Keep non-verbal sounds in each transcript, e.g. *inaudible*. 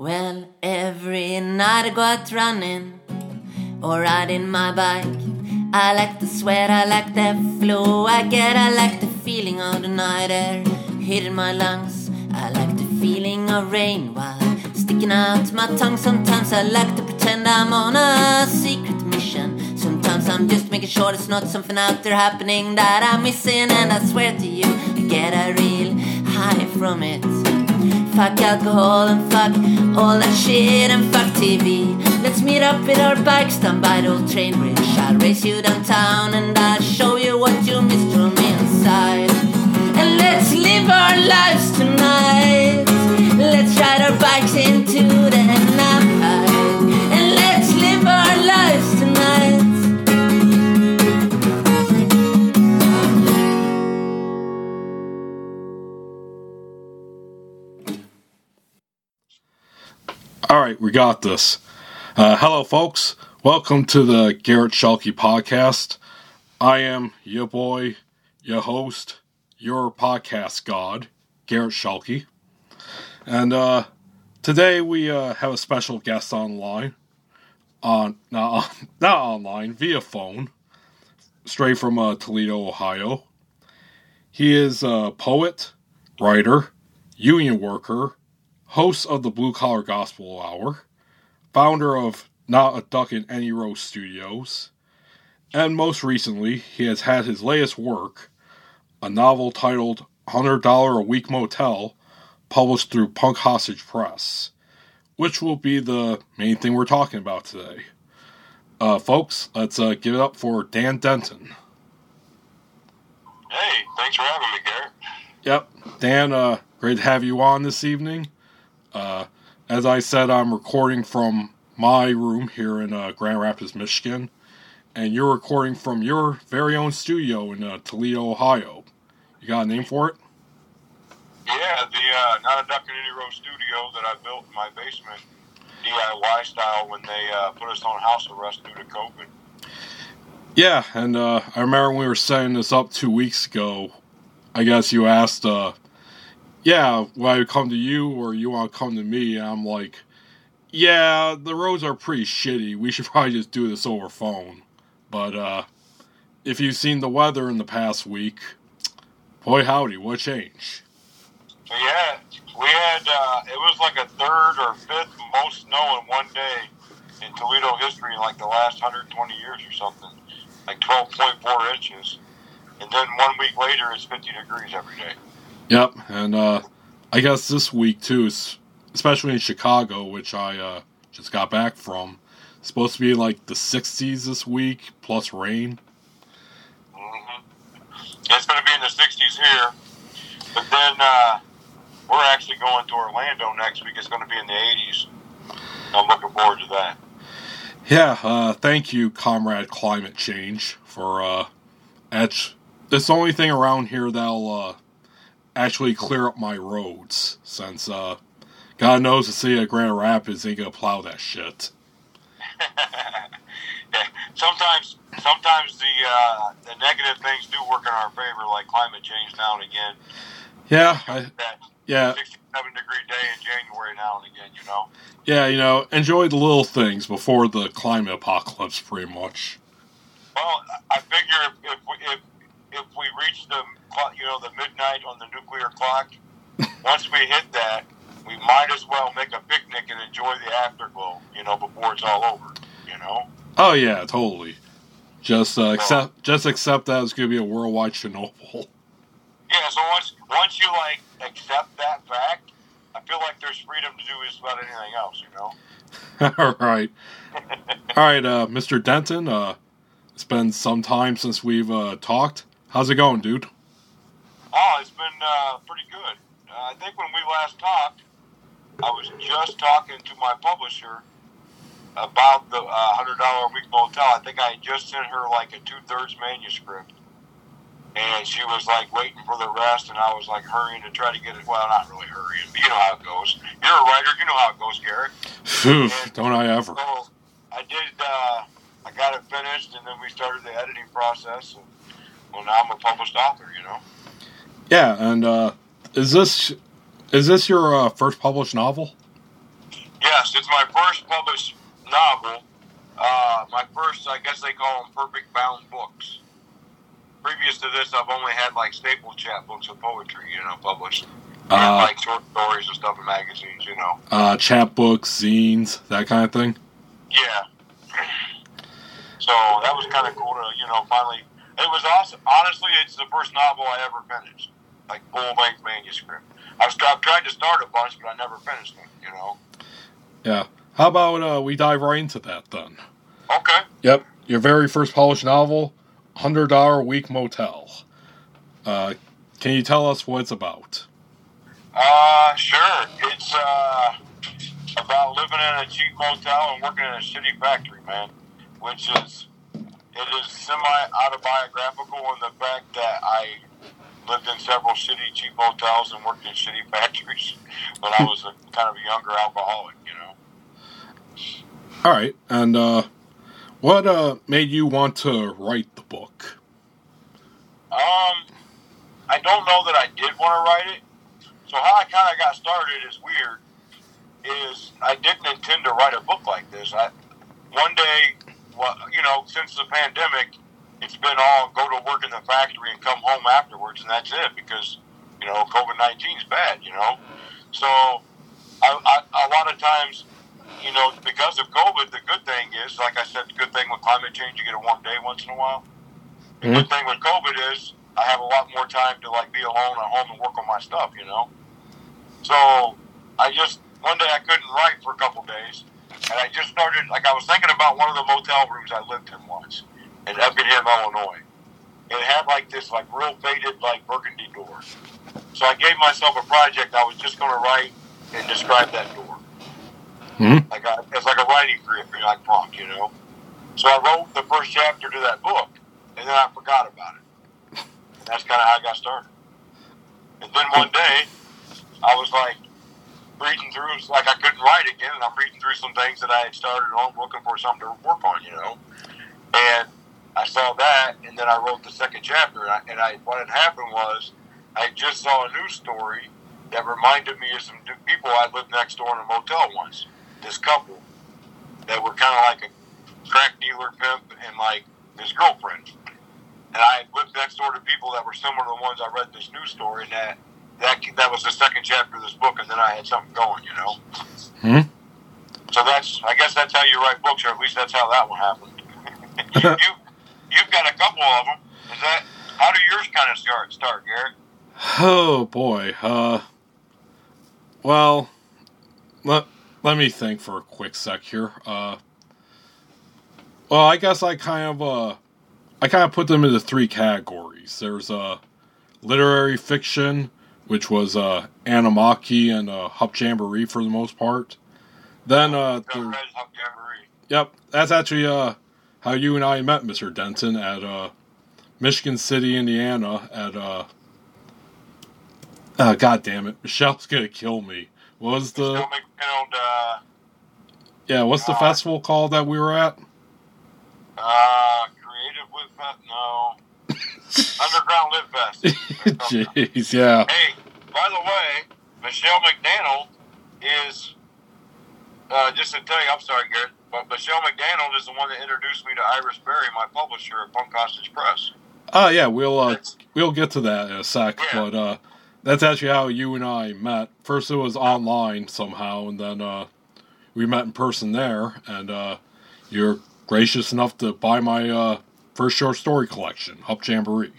Well, every night I go out running or riding my bike. I like the sweat, I like the flow I get, I like the feeling of the night air hitting my lungs. I like the feeling of rain while sticking out my tongue. Sometimes I like to pretend I'm on a secret mission. Sometimes I'm just making sure it's not something out there happening that I'm missing, and I swear to you, I get a real high from it. Fuck alcohol and fuck all that shit and fuck TV. Let's meet up with our bikes down by the old train bridge. I'll race you downtown and I'll show you what you missed from inside. And let's live our lives tonight. Let's ride our bikes into the night. All right, we got this. Uh, hello, folks. Welcome to the Garret Schuelke podcast. I am your boy, your host, your podcast god, Garret Schuelke. And uh, today we uh, have a special guest online. On not, *laughs* not online, via phone, straight from uh, Toledo, Ohio. He is a poet, writer, union worker, host of the Blue Collar Gospel Hour, founder of Not a Duck in Any Row Studios, and most recently, he has had his latest work, a novel titled $100 a Week Motel, published through Punk Hostage Press, which will be the main thing we're talking about today. Uh, folks, let's uh, give it up for Dan Denton. Hey, thanks for having me, Garrett. Yep, Dan, uh, great to have you on this evening. Uh, as I said, I'm recording from my room here in uh, Grand Rapids, Michigan, and you're recording from your very own studio in uh, Toledo, Ohio. You got a name for it? Yeah, the uh, Not a Duck in Any Row studio that I built in my basement, DIY style, when they uh, put us on house arrest due to COVID. Yeah, and uh, I remember when we were setting this up two weeks ago. I guess you asked, uh, yeah, will I come to you or you want to come to me? I'm like, yeah, the roads are pretty shitty. We should *laughs* probably just do this over phone. But uh, if you've seen the weather in the past week, boy howdy, what change. Yeah, we had uh, it was like a third or fifth most snow in one day in Toledo history in like the last 120 years or something, like 12.4 inches. And then one week later, it's 50 degrees every day. Yep, and uh, I guess this week too, is- especially in Chicago, which I uh, just got back from, it's supposed to be like the 60s this week plus rain. Mm-hmm. It's going to be in the 60s here, but then uh, we're actually going to Orlando next week. It's going to be in the 80s. I'm looking forward to that. Yeah, uh, thank you, Comrade Climate Change, for uh, etch. It's the only thing around here that'll uh, actually clear up my roads, since uh, God knows the city of Grand Rapids ain't gonna plow that shit. *laughs* sometimes, sometimes the uh, the negative things do work in our favor, like climate change now and again. Yeah, I, yeah, 67 degree day in January now and again, you know. yeah. You know, enjoy the little things before the climate apocalypse, pretty much. Well, I figure if, if if if we reach the you know the midnight on the nuclear clock, *laughs* once we hit that, we might as well make a picnic and enjoy the afterglow, you know, before it's all over. You know. Oh yeah, totally. Just uh, accept, just accept that it's gonna be a worldwide Chernobyl. Yeah. So once once you like accept that fact, I feel like there's freedom to do just about anything else. You know. *laughs* All right. All right, uh, Mr. Denton, uh, it's been some time since we've uh, talked. How's it going, dude? Oh, it's been uh, pretty good. Uh, I think when we last talked, I was just talking to my publisher about the uh, hundred dollar a week motel. I think I had just sent her like a two thirds manuscript, and she was like waiting for the rest, and I was like hurrying to try to get it. Well, not really hurrying, but you know how it goes. You're a writer, you know how it goes, Garrett. Phew, Don't I ever? So I did. Uh, I got it finished, and then we started the editing process. And, well, now I'm a published author. You know. Yeah, and uh, is this is this your uh, first published novel? Yes, it's my first published novel. Uh, my first, I guess they call them perfect bound books. Previous to this, I've only had like staple chapbooks of poetry, you know, published. and Uh, like short stories and stuff in magazines, you know. uh, chapbooks, zines, that kind of thing. Yeah. So that was kind of cool to, you know, finally. It was awesome. Honestly, it's the first novel I ever finished, like full length manuscript. I've, I've tried to start a bunch, but I never finished them. You know. Yeah. How about uh, we dive right into that then? Okay. Yep. Your very first published novel, Hundred Dollar a Week Motel. Uh, can you tell us what it's about? Uh, sure. It's uh about living in a cheap motel and working in a shitty factory, man. Which is it is semi autobiographical in the fact that I lived in several shitty cheap hotels and worked in shitty *laughs* factories when I was a kind of a younger alcoholic, you know. All right. And uh, what uh, made you want to write the book? Um, I don't know that I did want to write it. So how I kind of got started is weird. Is I didn't intend to write a book like this. I one day, well, you know, since the pandemic, it's been all go to work in the factory and come home afterwards, and that's it because you know COVID nineteen is bad. You know, so I, I, a lot of times, you know, because of COVID, the good thing is, like I said, the good thing with climate change, you get a warm day once in a while. The Mhm. good thing with COVID is I have a lot more time to like be alone at home and work on my stuff, you know. So I just one day I couldn't write for a couple days, and I just started like I was thinking about one of the motel rooms I lived in once in Effingham, Illinois. It had like this like real faded like burgundy door. So I gave myself a project. I was just going to write and describe that door. Hmm? Like I, it's like a writing career, like prompt, you know. So I wrote the first chapter to that book, and then I forgot about it. And that's kind of how I got started. And then one day, I was like reading through, like I couldn't write again, and I'm reading through some things that I had started on, looking for something to work on, you know. And I saw that, and then I wrote the second chapter. And I, and I what had happened was, I just saw a news story that reminded me of some people I lived next door in a motel once. This couple that were kind of like a crack dealer pimp and like his girlfriend. And I lived next door to people that were similar to the ones I read this news story, and that that that was the second chapter of this book, and then I had something going, you know. Hmm? So that's I guess that's how you write books, or at least that's how that one happened. you, *laughs* you you've got a couple of them. Is that how do yours kind of start? Start, Garrett? Oh boy. Uh, well, let let me think for a quick sec here. Uh, well, I guess I kind of uh, I kind of put them into three categories. There's uh, literary fiction, which was uh, Anamaki and uh, Hup Jamboree for the most part. Then uh, Got there- Red Huck Jamboree. Yep, that's actually uh how you and I met, Mister Denton, at uh Michigan City, Indiana. At uh, uh God damn it, Michelle's gonna kill me. What was the McDannold, uh, yeah? What's the Uh, festival called that we were at? uh, Creative Lit Fest? No. *laughs* Underground Lit Fest. Jeez, yeah. Hey, by the way, Michelle McDannold is, uh, just to tell you, I'm sorry, Garrett, but Michelle McDannold is the one that introduced me to Iris Berry, my publisher at Punk Hostage Press. Oh yeah, we'll uh we'll get to that in a sec. Yeah. But uh, that's actually how you and I met. First, it was online somehow, and then uh, we met in person there. And uh, you're gracious enough to buy my uh, first short story collection, Up Jamboree.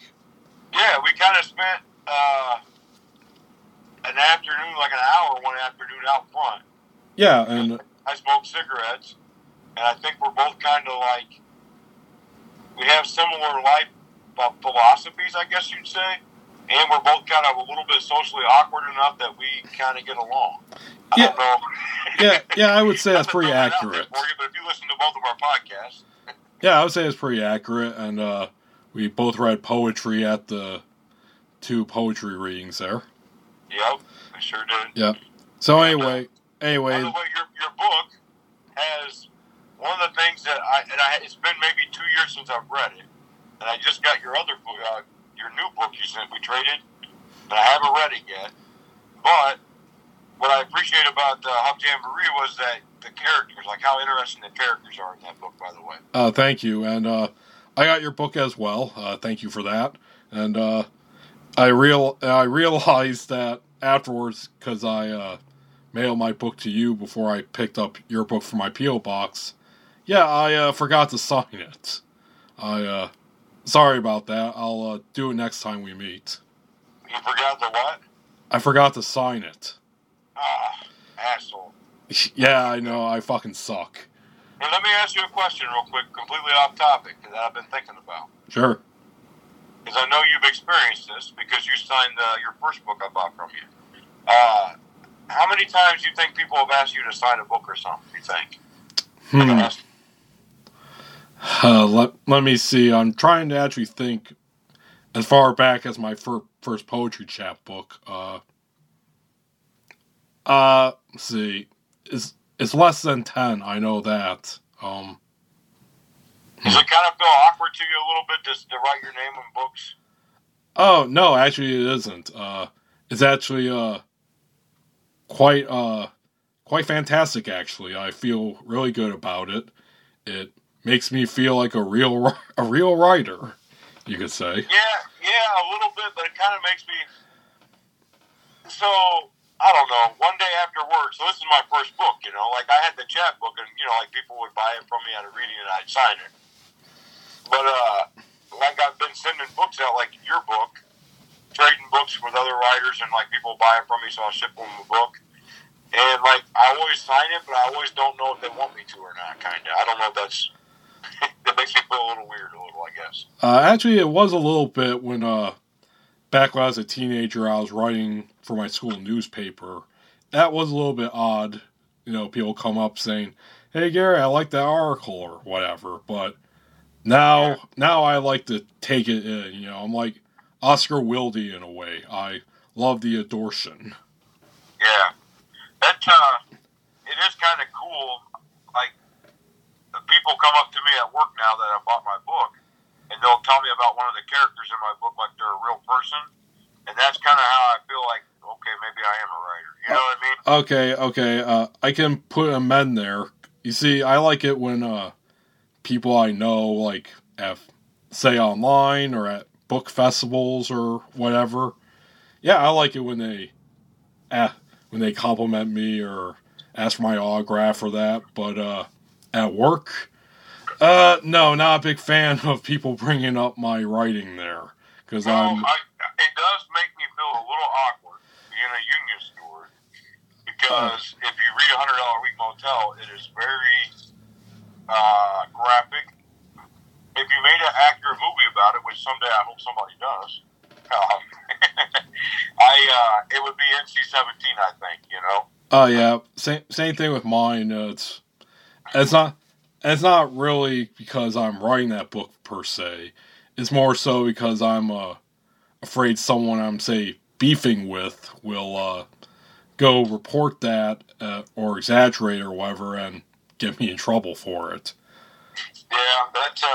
Yeah, we kind of spent uh, an afternoon, like an hour one afternoon out front. Yeah, and I smoked cigarettes, and I think we're both kind of like we have similar life uh, philosophies, I guess you'd say, and we're both kind of a little bit socially awkward enough that we kind of get along. I Yeah. don't know. yeah, yeah, I would say *laughs* that's pretty that accurate. You, but if you listen to both of our podcasts, Yeah, I would say it's pretty accurate. And uh, we both read poetry at the two poetry readings there. yep, I sure did. Yep. So anyway, By anyway, the way, your, your book has one of the things that I and I it's been maybe two years since I've read it, and I just got your other book, uh, your new book you sent. We traded, and I haven't read it yet. But what I appreciate about uh, Hub Jamboree was that the characters, like how interesting the characters are in that book. By the way, Uh, thank you, and uh, I got your book as well. Uh, thank you for that. And uh, I real I realized that afterwards because I uh, mailed my book to you before I picked up your book from my PO box. Yeah, I uh, forgot to sign it. I uh, sorry about that. I'll uh, do it next time we meet. you forgot the what? I forgot to sign it. Ah, asshole. *laughs* yeah, I know. I fucking suck. Let me ask you a question real quick, completely off topic, that I've been thinking about. Sure. Because I know you've experienced this because you signed uh, your first book I bought from you. Uh, how many times do you think people have asked you to sign a book or something? You think? Hmm. Uh, let, let me see. I'm trying to actually think as far back as my fir- first poetry chapbook. Uh, uh, let's see. It's, it's less than 10. I know that. Um, Does it kind of feel awkward to you a little bit to, to write your name in books? oh, no, actually, it isn't. Uh, it's actually, uh, quite, uh, quite fantastic, actually. I feel really good about it. It makes me feel like a real, a real writer, you could say. Yeah, yeah, a little bit, but it kind of makes me. So I don't know. One day after work, so this is my first book. You know, like I had the chapbook, and you know, like people would buy it from me at a reading, and I'd sign it. But uh, like I've been sending books out, like your book, trading books with other writers, and like people buy it from me, so I'll ship them the book. And like I always sign it, but I always don't know if they want me to or not. Kind of. I don't know if that's. *laughs* that makes me feel a little weird, a little, I guess. Uh, actually, it was a little bit when, uh, back when I was a teenager, I was writing for my school newspaper. That was a little bit odd. You know, people come up saying, "Hey, Gary, I like that article" or whatever. But now, Yeah. now I like to take it in. You know, I'm like Oscar Wilde in a way. I love the adortion. Yeah, that uh, it is kind of cool. Like the people come up to me at work now that I bought my book, and they'll tell me about one of the characters in my book, like they're a real person, and that's kind of how I feel like. Okay, maybe I am a writer. You know what I mean? Okay, okay. Uh, I can put a men there. You see, I like it when uh, people I know, like say online or at book festivals or whatever. Yeah, I like it when they, uh, when they compliment me or ask for my autograph or that. But uh, at work, uh, no, not a big fan of people bringing up my writing there because Well, I'm. I, it does make me feel a little awkward being a union steward because if you read a hundred dollar a week motel, it is very uh, graphic. If you made an accurate movie about it, which someday I hope somebody does, um, *laughs* I uh, it would be NC seventeen. I think you know. Oh yeah, same same thing with mine. Uh, it's it's not it's not really because I'm writing that book per se. It's more so because I'm uh, afraid someone I'm say beefing with will uh, go report that uh, or exaggerate or whatever and get me in trouble for it. Yeah, that's uh,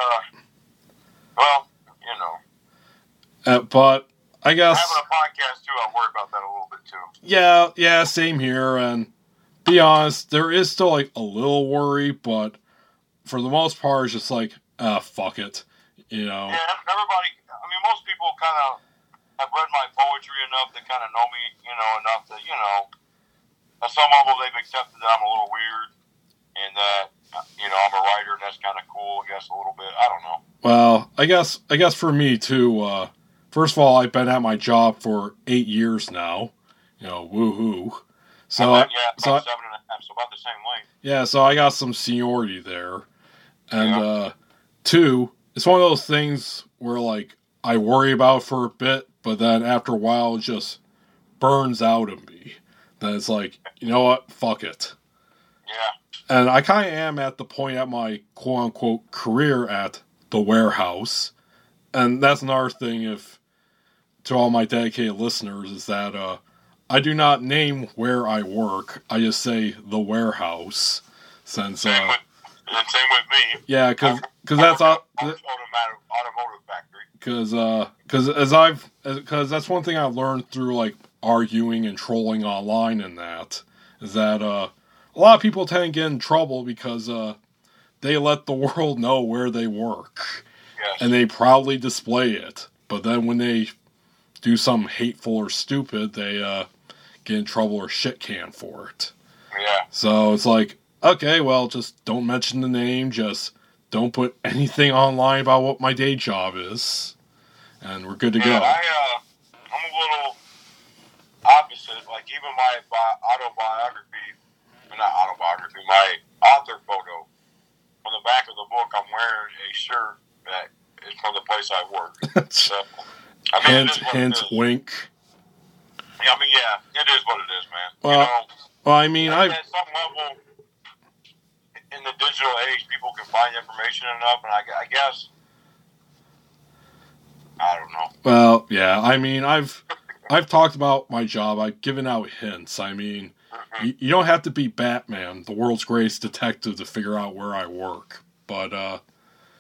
well, you know, Uh, but I guess having a podcast too, I worry about that a little bit too. yeah, yeah, same here. And be honest, there is still like a little worry, but for the most part, it's just like, ah, fuck it, you know. Yeah, everybody. I mean, most people kind of have read my poetry enough to kind of know me, you know, enough that you know, at some level they've accepted that I'm a little weird and that uh, you know I'm a writer and that's kind of cool. I guess a little bit. I don't know. Well, I guess I guess for me too. Uh, first of all, I've been at my job for eight years now. You know, woohoo. So I, yeah, so about I- seven and a half, so about the same length. yeah, so I got some seniority there, and Yeah. uh, two, it's one of those things where like I worry about for a bit, but then after a while, it just burns out of me. Then it's like, you know what? Fuck it. Yeah, And I kind of am at the point at my quote unquote career at the warehouse. And that's another thing, if to all my dedicated listeners, is that uh, I do not name where I work. I just say the warehouse. Since, uh, and same with me. yeah, because I that's all. automotive, automotive factory. Because uh, cause as I've because that's one thing I've learned through like arguing and trolling online and that is that uh, a lot of people tend to get in trouble because uh, they let the *laughs* world know where they work Yes. and they proudly display it. But then when they do something hateful or stupid, they uh, get in trouble or shit can for it. yeah. So it's like, okay, well, just don't mention the name, just don't put *laughs* anything online about what my day job is, and we're good to Yeah, go. I, uh, I'm a little opposite. Like even my bi- autobiography, not autobiography, my author photo on the back of the book, I'm wearing a shirt that is from the place I work. *laughs* So, I mean, hint, it is hint, wink. Yeah, I mean, yeah, it is what it is, man. Well, you know, Well, I mean, I at some level, the digital age, people can find information enough, and I, I guess. I don't know. well, yeah, I mean, I've I've talked about my job. I've given out hints. I mean, you, you don't have to be Batman, the world's greatest detective, to figure out where I work. But uh,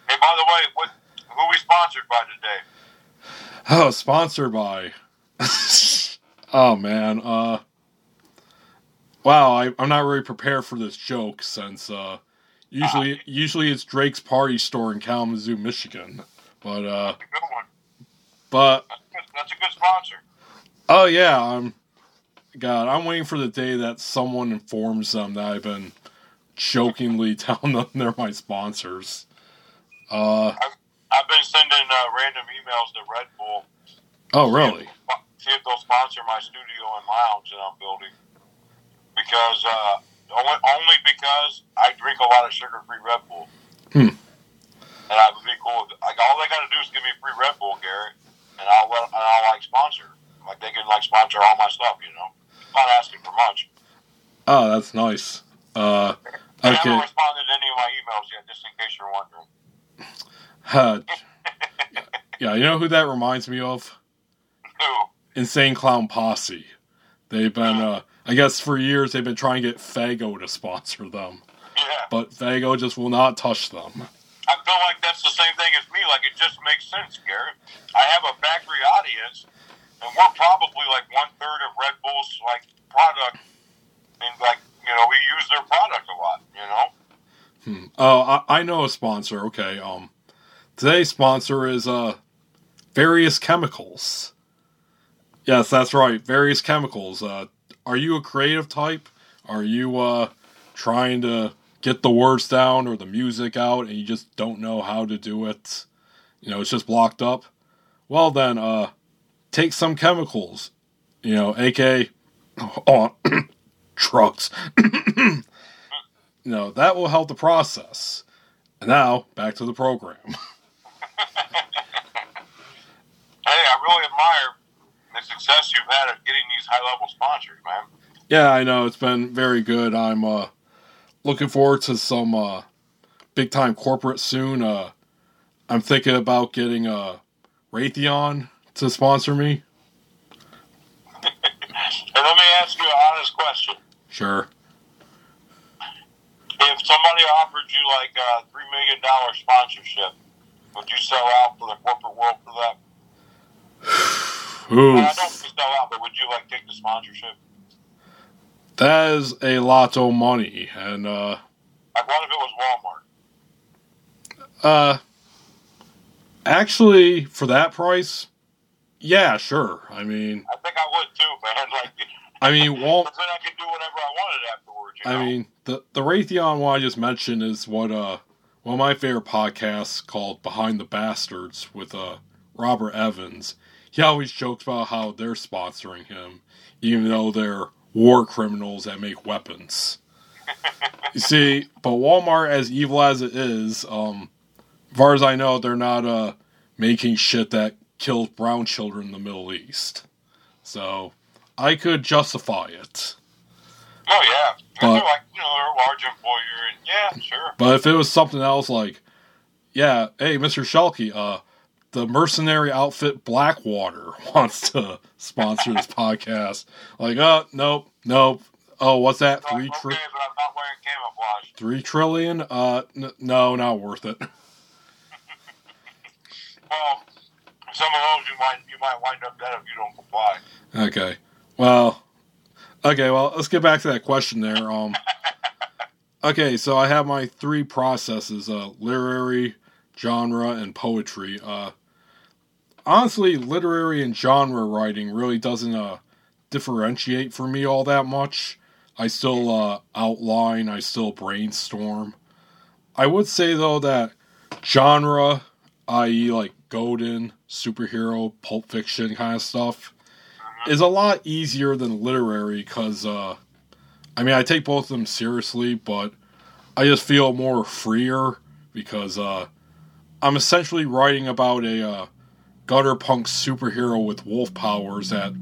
Hey, by the way, what who we sponsored by today? Oh, sponsored by. *laughs* oh man, uh, wow, I, I'm not really prepared for this joke since uh, usually usually it's Drake's Party Store in Kalamazoo, Michigan, but uh, That's a good one. but That's a good, that's a good sponsor. oh yeah, I'm God, I'm waiting for the day that someone informs them that I've been jokingly *laughs* telling them they're my sponsors. Uh, I've been sending uh, random emails to Red Bull. oh really? See if they'll sponsor my studio and lounge that I'm building. Because uh, only, only because I drink a lot of sugar-free Red Bull. Hmm. And I would be cool. Like all they got to do is give me free Red Bull, Garrett, and I'll let, and I'll like sponsor. Like they can like sponsor all my stuff, you know. Not asking for much. Oh, that's nice. Uh, I okay. haven't responded to any of my emails yet, just in case you're wondering. Uh, *laughs* yeah, you know who that reminds me of? Who? Insane Clown Posse. They've been, uh, I guess for years they've been trying to get Faygo to sponsor them, Yeah. but Faygo just will not touch them. I feel like that's the same thing as me. Like it just makes sense, Garrett. I have a factory audience, and we're probably like one third of Red Bull's like product, and like you know we use their product a lot. You know. Hmm. Oh, I, I know a sponsor. Okay, um, today's sponsor is uh, various chemicals. Yes, that's right, various chemicals. Uh, are you a creative type? Are you uh trying to get the words down or the music out and you just don't know how to do it? You know, it's just blocked up. Well then, uh, take some chemicals. You know, aka, oh, *coughs* *coughs* drugs. *coughs* you know, that will help the process. And now, back to the program. *laughs* Hey, I really admire the success you've had at getting these high level sponsors, man. Yeah, I know it's been very good. I'm uh, looking forward to some uh, big time corporate soon. Uh, I'm thinking about getting uh, Raytheon to sponsor me. *laughs* And let me ask you an honest question: Sure. If somebody offered you like a three million dollar sponsorship, would you sell out for the corporate world for that? *sighs* *sighs* *sighs* Ooh, I don't sell out, but would you like take the sponsorship? that is a lot of money, and uh, Like, what if it was Walmart? uh, actually, for that price, yeah, sure. I mean, I think I would too, *laughs* man. Like, I mean, *laughs* Wal- then I could do whatever I wanted afterwards. You know? I mean, the the Raytheon one I just mentioned is what uh one of my favorite podcasts called Behind the Bastards with uh Robert Evans. He always jokes about how they're sponsoring him, even though they're war criminals that make weapons. you *laughs* see, but Walmart, as evil as it is, um, as far as I know, they're not uh making shit that kills brown children in the Middle East. So I could justify it. oh yeah, But- they're like you know they're a large employer, and yeah, sure. But if it was something else like, yeah, hey, Mr. Schuelke, uh, the mercenary outfit Blackwater *laughs* wants to sponsor this podcast. Like, oh nope, nope. Oh, what's that? Like, Three okay, tri- but I'm not wearing camouflage. three trillion? Uh, n- no, not worth it. *laughs* Well, some of those you might you might wind up dead if you don't comply. okay. Well, okay. Well, let's get back to that question there. Um, *laughs* okay, so I have my three processes: uh, literary, genre, and poetry. Uh, honestly, literary and genre writing really doesn't uh, differentiate for me all that much. I still uh, outline, I still brainstorm. I would say though that genre, i.e., like Godin, superhero, pulp fiction kind of stuff, is a lot easier than literary because, uh, I mean, I take both of them seriously, but I just feel more freer because uh, I'm essentially writing about a uh, gutter punk superhero with wolf powers that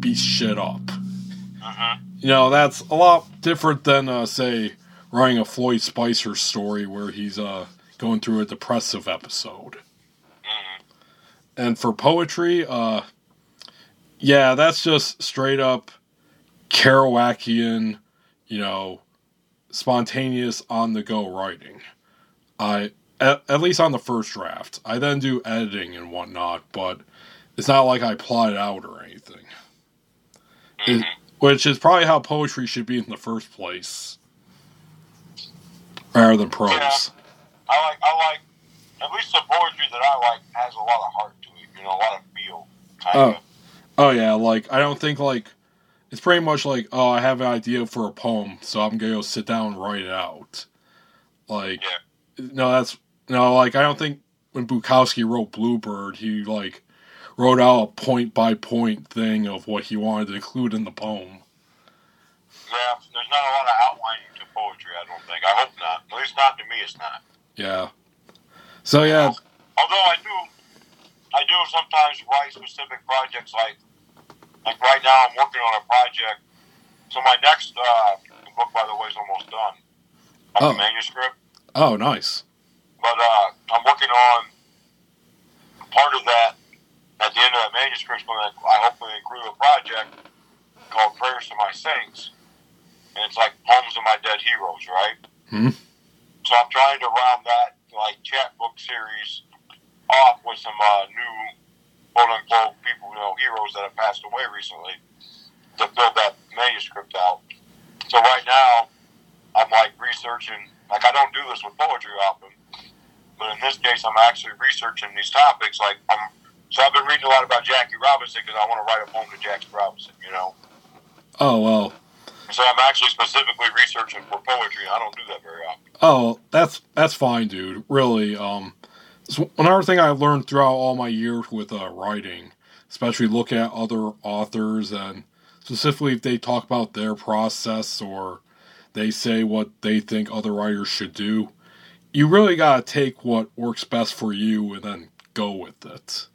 beats shit up. Mm-hmm. You know, that's a lot different than, uh, say, writing a Floyd Spicer story where he's uh, going through a depressive episode. Mm-hmm. And for poetry, uh, yeah, that's just straight up Kerouacian, you know, spontaneous on the go writing. I at, at least on the first draft. I then do editing and whatnot, but it's not like I plot it out or anything. It- which is probably how poetry should be in the first place, rather than prose. Yeah. I like I like at least the poetry that I like has a lot of heart to it. You know, a lot of feel. Oh. of. Oh yeah, like I don't think like it's pretty much like oh I have an idea for a poem, so I'm gonna go sit down and write it out. Like no, that's no like I don't think when Bukowski wrote Bluebird, he like wrote out a point by point thing of what he wanted to include in the poem. Yeah, there's not a lot of outlining to poetry. I don't think. I hope not. At least not to me. It's not. Yeah. So yeah, Although I do, I do sometimes write specific projects. Like, like right now, I'm working on a project. So my next uh, book, by the way, is almost done. Oh. manuscript. oh nice. But uh, I'm working on part of that. At the end of that manuscript, to I hopefully include a project called "Prayers to My Saints," and it's like poems of my dead heroes, right? Hmm. So I'm trying to round that like chapbook series off with some uh, new quote unquote people, you know, heroes that have passed away recently to fill that manuscript out. So right now, I'm like researching. Like I don't do this with poetry often, but in this case, I'm actually researching these topics. Like I'm, so I've been reading a lot about Jackie Robinson because I want to write a poem to Jackie Robinson. You know, Oh well. so I'm actually specifically researching for poetry. I don't do that very often. Oh, that's that's fine, dude. Really, um, so another thing I learned throughout all my years with uh, writing, especially look at other authors and specifically if they talk about their process or they say what they think other writers should do. You really gotta take what works best for you and then go with it.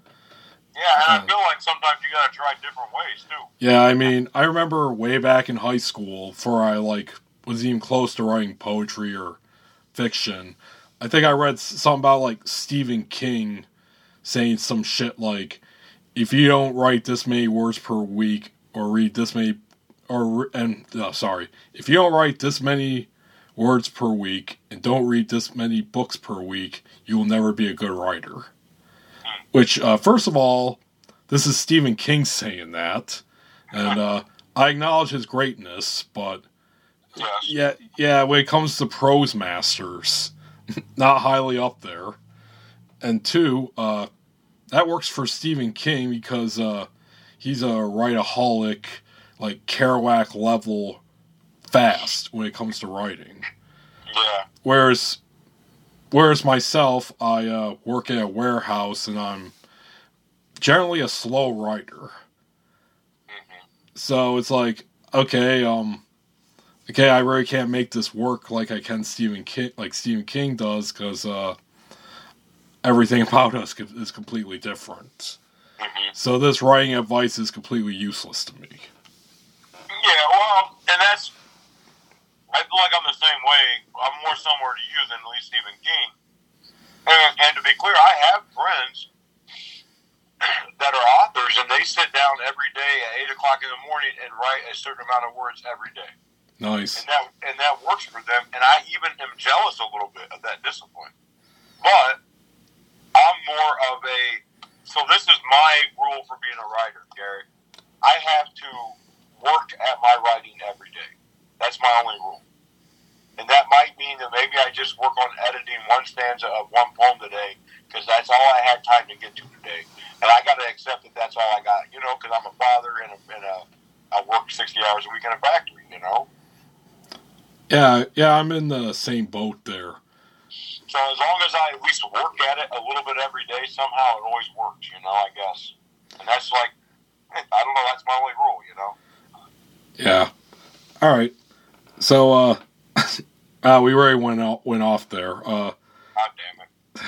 Yeah, and Uh. I feel like sometimes you got to try different ways too. Yeah, I mean, I remember way back in high school, before I like was even close to writing poetry or fiction. I think I read something about like Stephen King saying some shit like, "If you don't write this many words per week or read this many, or and uh, sorry, if you don't write this many words per week and don't read this many books per week, you will never be a good writer." Which, uh, first of all, this is Stephen King saying that, and uh, I acknowledge his greatness, but Yes. yeah, yeah, when it comes to prose masters, *laughs* not highly up there. And two, uh, that works for Stephen King because uh, he's a writeaholic, like Kerouac level fast when it comes to writing. Yeah. Whereas, whereas myself, I uh, work at a warehouse and I'm generally a slow writer. hmm So it's like, okay, um, okay, I really can't make this work like I can Stephen King, like Stephen King does, because uh, everything *laughs* about us is completely different. hmm So this writing advice is completely useless to me. Yeah. Well, and that's. I feel like I'm the same way. I'm more similar to you than at least Stephen King. And, and to be clear, I have friends *clears throat* that are authors, and they sit down every day at eight o'clock in the morning and write a certain amount of words every day. Nice. and that and that works for them. And I even am jealous a little bit of that discipline. But I'm more of a so this is my rule for being a writer, Gary. I have to work at my writing every day. That's my only rule. And that might mean that maybe I just work on editing one stanza of one poem today because that's all I had time to get to today. And I got to accept that that's all I got, you know, because I'm a father and, a, and a, I work 60 hours a week in a factory, you know. Yeah, yeah, I'm in the same boat there. So as long as I at least work at it a little bit every day, somehow it always works, you know, I guess. And that's like, *laughs* I don't know, that's my only rule, you know. Yeah. All right. So, uh, *laughs* uh we already went out, went off there. Uh, God damn it.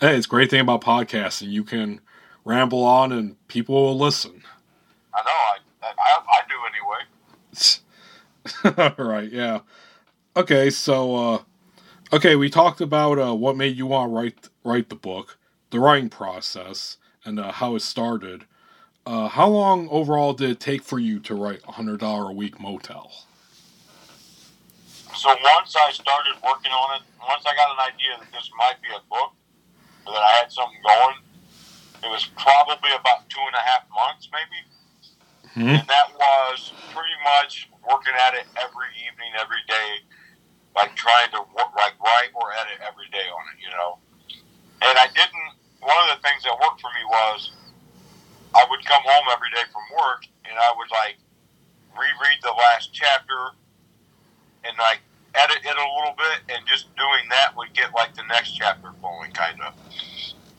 hey, it's a great thing about podcasting. You can ramble on and people will listen. I know, I, I, I do anyway. *laughs* right, yeah. Okay, so uh okay, we talked about uh what made you want to write write the book, the writing process, and uh, how it started. Uh how long overall did it take for you to write a hundred dollar a week motel? So once I started working on it, once I got an idea that this might be a book, that I had something going, it was probably about two and a half months, maybe. Hmm? And that was pretty much working at it every evening, every day, like trying to work, like write or edit every day on it, you know. And I didn't. One of the things that worked for me was I would come home every day from work and I would like reread the last chapter and like edit it a little bit, and just doing that would get like the next chapter flowing, kind of.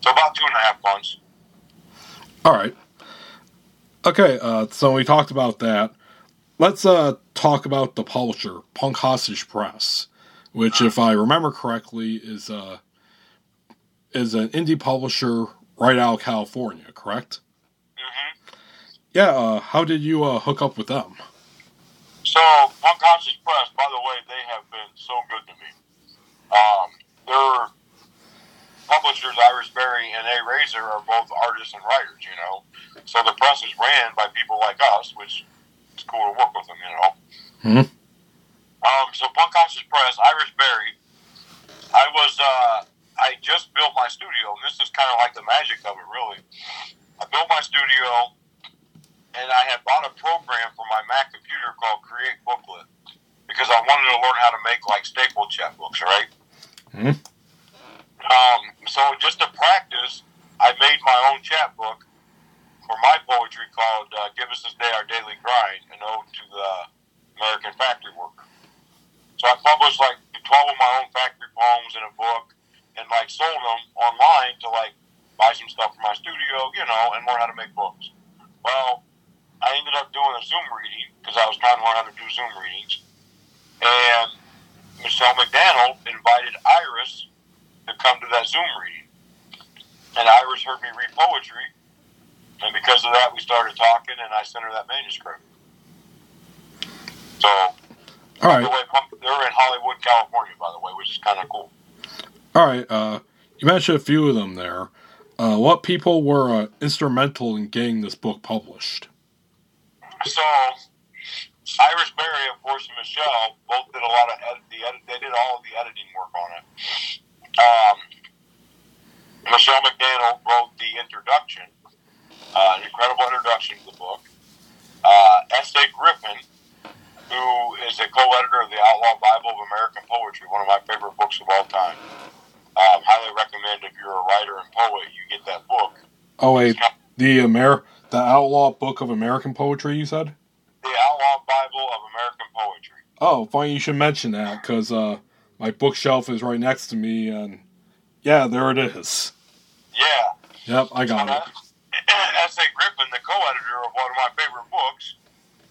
So about two and a half months. All right. Okay, uh, so we talked about that. Let's uh, talk about the publisher, Punk Hostage Press, which, if I remember correctly, is uh, is an indie publisher right out of California. Correct? hmm Yeah. Uh, how did you uh, hook up with them? So Punk Hostage Press, by the way, they have been so good to me. Um, their publishers, Iris Berry and A Razor, are both artists and writers. You know, so the press is ran by people like us, which is cool to work with them. You know. Mhm. Um, so Punk Hostage Press, Iris Berry. I was uh, I just built my studio, and this is kind of like the magic of it, really. I built my studio, and I had bought a program for my Mac computer called Create Booklet because I wanted to learn how to make like staple chapbooks, right? Mhm. Um, so just to practice, I made my own chapbook for my poetry called uh, "Give Us This Day Our Daily Grind," an ode to the American factory worker. So I published like twelve of my own factory poems in a book, and like sold them online to like buy some stuff for my studio, you know, and learn how to make books. Well, I ended up doing a Zoom reading because I was trying to learn how to do Zoom readings, and Michelle McDannold invited Iris to come to that Zoom reading, and Iris heard me read poetry, and because of that, we started talking, and I sent her that manuscript. So All right. the way, they're in Hollywood, California, by the way, which is kind of cool. All right. Uh, you mentioned a few of them there. Uh, what people were uh, instrumental in getting this book published? So, Iris Berry, of course, and Michelle both did a lot of edit, the edit. They did all of the editing work on it. Um, Michelle McDannold wrote the introduction, uh, an incredible introduction to the book. Uh, S.A. Griffin, who is a co-editor of the Outlaw Bible of American Poetry, one of my favorite books of all time. Um, highly recommend if you're a writer and poet, you get that book. Oh wait, the Amer the Outlaw Book of American Poetry. You said. The Outlaw Bible of American Poetry. Oh, funny you should mention that because uh, my bookshelf is right next to me, and yeah, there it is. Yeah. Yep, I got it. S.A. *clears throat* Griffin, the co-editor of one of my favorite books,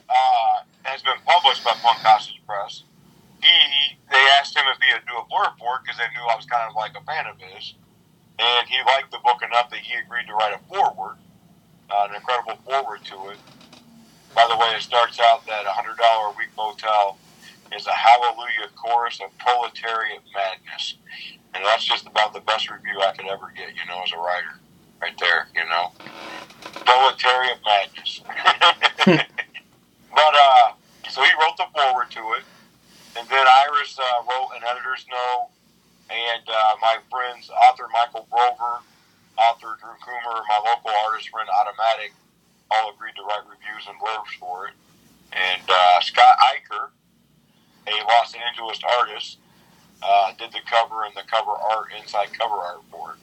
uh, has been published by Punk Hostage Press. He, they asked him if he would do a blurb for it because they knew I was kind of like a fan of his, and he liked the book enough that he agreed to write a foreword, uh, an incredible forward to it. By the way, it starts out that a hundred dollar a week motel is a hallelujah chorus of proletariat madness, and that's just about the best review I could ever get, you know, as a writer right there, you know. Proletariat madness. *laughs* but uh, so he wrote the forward to it, and then Iris uh, wrote an editor's note, and uh, my friends, author Michael Grover, author Drew Coomer, my local artist friend Automatic, all agreed to write reviews and blurbs for it. and uh, Scott Eicher, a Los Angeles artist, uh, did the cover and the cover art, inside cover art for it.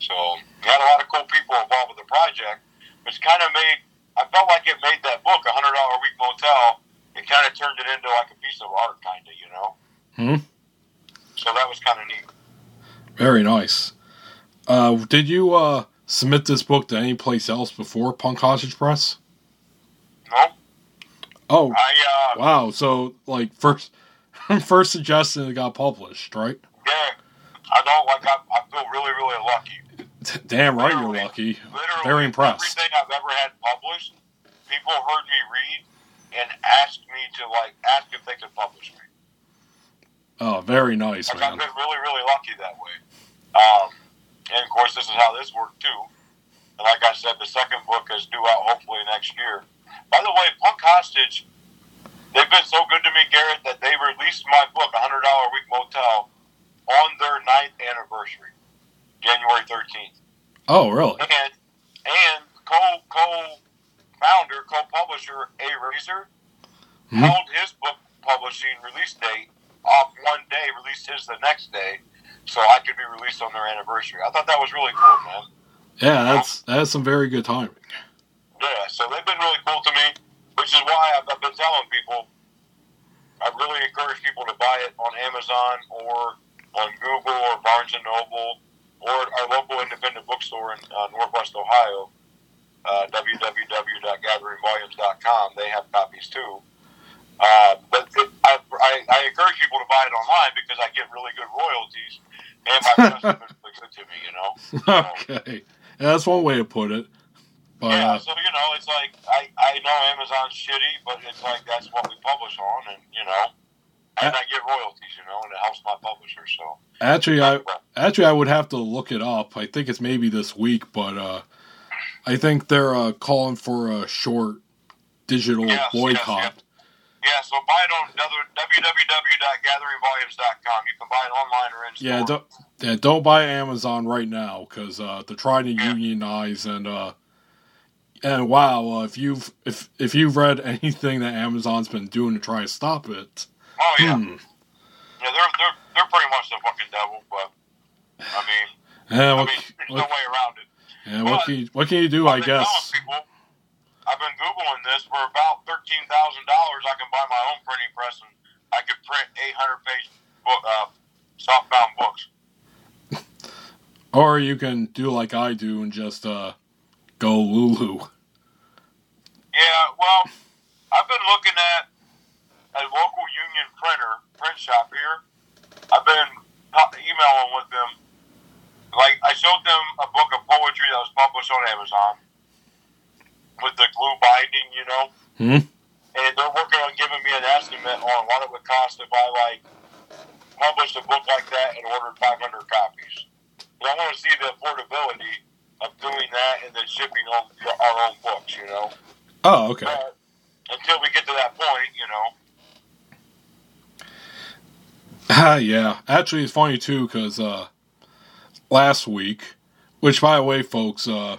So we had a lot of cool people involved with the project, which kind of made I felt like it made that book, a hundred dollar a week motel. It kind of turned it into like a piece of art, kind of, you know. Hmm. So that was kind of neat. Very nice. Uh, did you uh, submit this book to any place else before Punk Hostage Press? No, Oh, I uh, wow. So, like, first *laughs* first suggestion it got published, right? yeah, I know. Like I, I feel really, really lucky. Damn right you're lucky. Literally, Very impressed. Everything I've ever had published, people heard me read and asked me to like ask if they could publish me. Oh, very nice, Like I've been really, really lucky that way. Um, and of course, this is how this worked too. And like I said, the second book is due out hopefully next year. By the way, Punk Hostage, they've been so good to me, Garret, that they released my book, "A $100 a Week Motel, on their ninth anniversary, January 13th. Oh, really? And and co co founder, co publisher A Razor Hmm. held his book publishing release date off one day, released his the next day, so I could be released on their anniversary. I thought that was really cool, man. Yeah, that's that's some very good timing. Yeah, so they've been really cool to me, which is why I've, I've been telling people. I really encourage people to buy it on Amazon or on Google or Barnes and Noble or our local independent bookstore in uh, Northwest Ohio, uh, www.gatheringvolumes.com. They have copies too. Uh, but it, I, I, I encourage people to buy it online because I get really good royalties, and my press has good to me, you know. *laughs* okay, yeah, that's one way to put it. But yeah, uh, so you know, it's like I, I know Amazon's shitty, but it's like that's what we publish on, and you know, and I get royalties, you know, and it helps my publisher. So actually, I actually I would have to look it up. I think it's maybe this week, but uh, I think they're uh, calling for a short digital yes, boycott. yes. Yeah, so buy it on www.gatheringvolumes.com. You can buy it online or in store. Yeah, don't yeah, don't buy Amazon right now because uh, they're trying to Yeah. unionize and uh, and wow, uh, if you've if if you've read anything that Amazon's been doing to try to stop it, oh yeah, hmm, yeah, they're they're they're pretty much the fucking devil, but I mean, yeah, I mean, there's no way around it. yeah, what can you, what can you do? I guess. people, I've been googling this for about thirteen thousand dollars. I can buy my own printing press and I could print eight hundred page book, uh, softbound books. Or you can do like I do and just uh, go Lulu. Yeah, well, I've been looking at a local union printer print shop here. I've been emailing with them. Like I showed them a book of poetry that was published on Amazon with the glue binding, you know. Hmm? and they're working on giving me an estimate on what it would cost if I like published a book like that and ordered 500 copies. But I want to see the affordability of doing that and then shipping on our own books, you know. Oh, okay. But until we get to that point, you know. Ah, yeah. Actually, it's funny too because uh, last week, which by the way, folks, uh,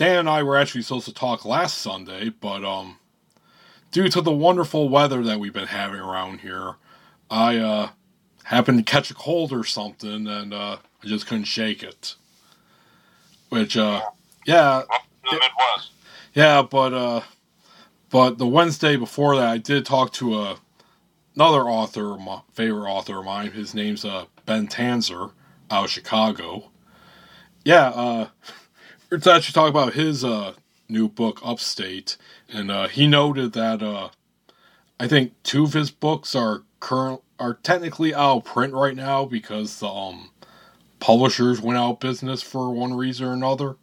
Dan and I were actually supposed to talk last Sunday, but um, due to the wonderful weather that we've been having around here, I uh, happened to catch a cold or something, and uh, I just couldn't shake it. Which, uh, yeah, Up the Midwest. yeah, but uh, but the Wednesday before that, I did talk to a another author, my favorite author of mine. His name's uh Ben Tanzer out of Chicago. Yeah, uh, it's actually talk about his uh new book, Upstate, and uh, he noted that uh, I think two of his books are current are technically out of print right now because the um publishers went out of business for one reason or another.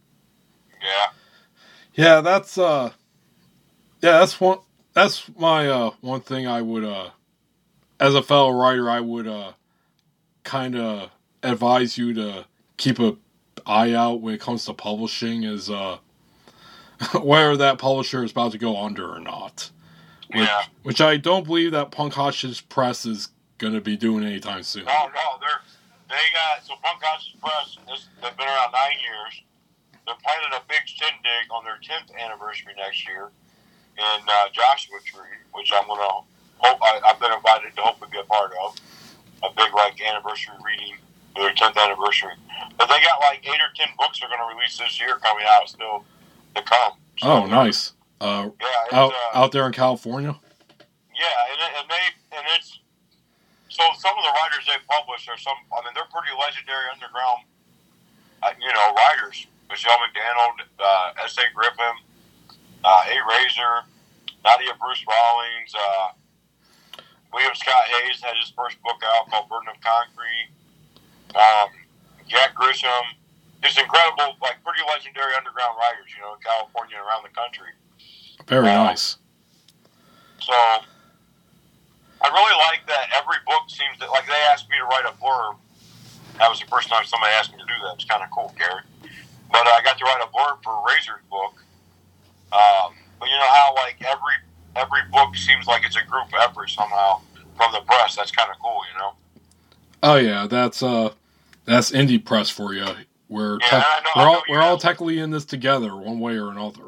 Yeah. Yeah, that's uh yeah, that's one that's my uh one thing I would uh as a fellow writer I would uh kind of advise you to keep a eye out when it comes to publishing is uh *laughs* whether that publisher is about to go under or not. Which, Yeah. which I don't believe that Punk Press is going to be doing anytime soon. No, no, they're they got so Punk Press. This, they've been around nine years. They're planning a big shindig on their tenth anniversary next year, in uh, Joshua Tree, which I'm gonna hope I, I've been invited to hopefully be a part of. A big like anniversary reading for their 10th anniversary. But they got like eight or ten books they're gonna release this year coming out still to come. So, Oh, nice. Uh, Yeah, out uh, out there in California. Yeah, and, it, and they and it's so some of the writers they publish are some. I mean, they're pretty legendary underground, uh, you know, writers. Michelle McDannold, uh, S. A. Griffin, uh, A. Razor, Nadia Bruce Rawlings, uh, William Scott Hayes had his first book out called Burden of Concrete. Um, Jack Grisham, just incredible, like pretty legendary underground writers, you know, in California and around the country. Very uh, nice. So I really like that every book seems that like they asked me to write a blurb. That was the first time somebody asked me to do that. It's kind of cool, Gary. But I got to write a blurb for Razor's book. Um, but you know how like every every book seems like it's a group effort somehow from the press. That's kind of cool, you know. Oh yeah, that's uh, that's indie press for you. We're Yeah, tech- know- we're all we're all technically in this together, one way or another.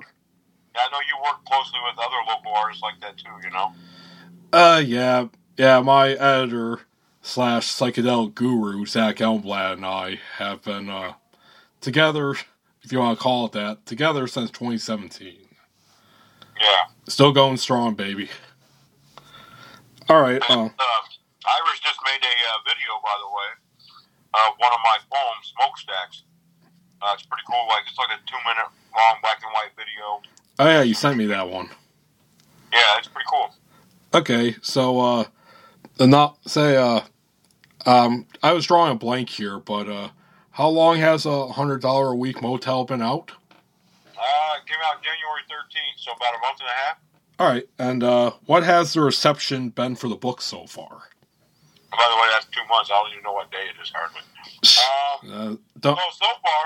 I know you work closely with other local artists like that too. You know. Uh, yeah, yeah. My editor slash psychedelic guru Zach Elmblad and I have been uh together, if you want to call it that, together since 2017. Yeah. Still going strong, baby. All right. And, Uh, uh, Iris just made a uh, video, by the way, of one of my poems, Smokestacks. Uh, it's pretty cool. Like it's like a two-minute long black and white video. oh yeah, you sent me that one. Yeah, it's pretty cool. Okay, so uh, not say uh, um, I was drawing a blank here, but uh, how long has a hundred dollar a week motel been out? Uh, it came out January 13th, so about a month and a half. All right, and uh, what has the reception been for the book so far? By the way, that's two months. I don't even know what day it is hardly. Um, Uh, don't, So so far,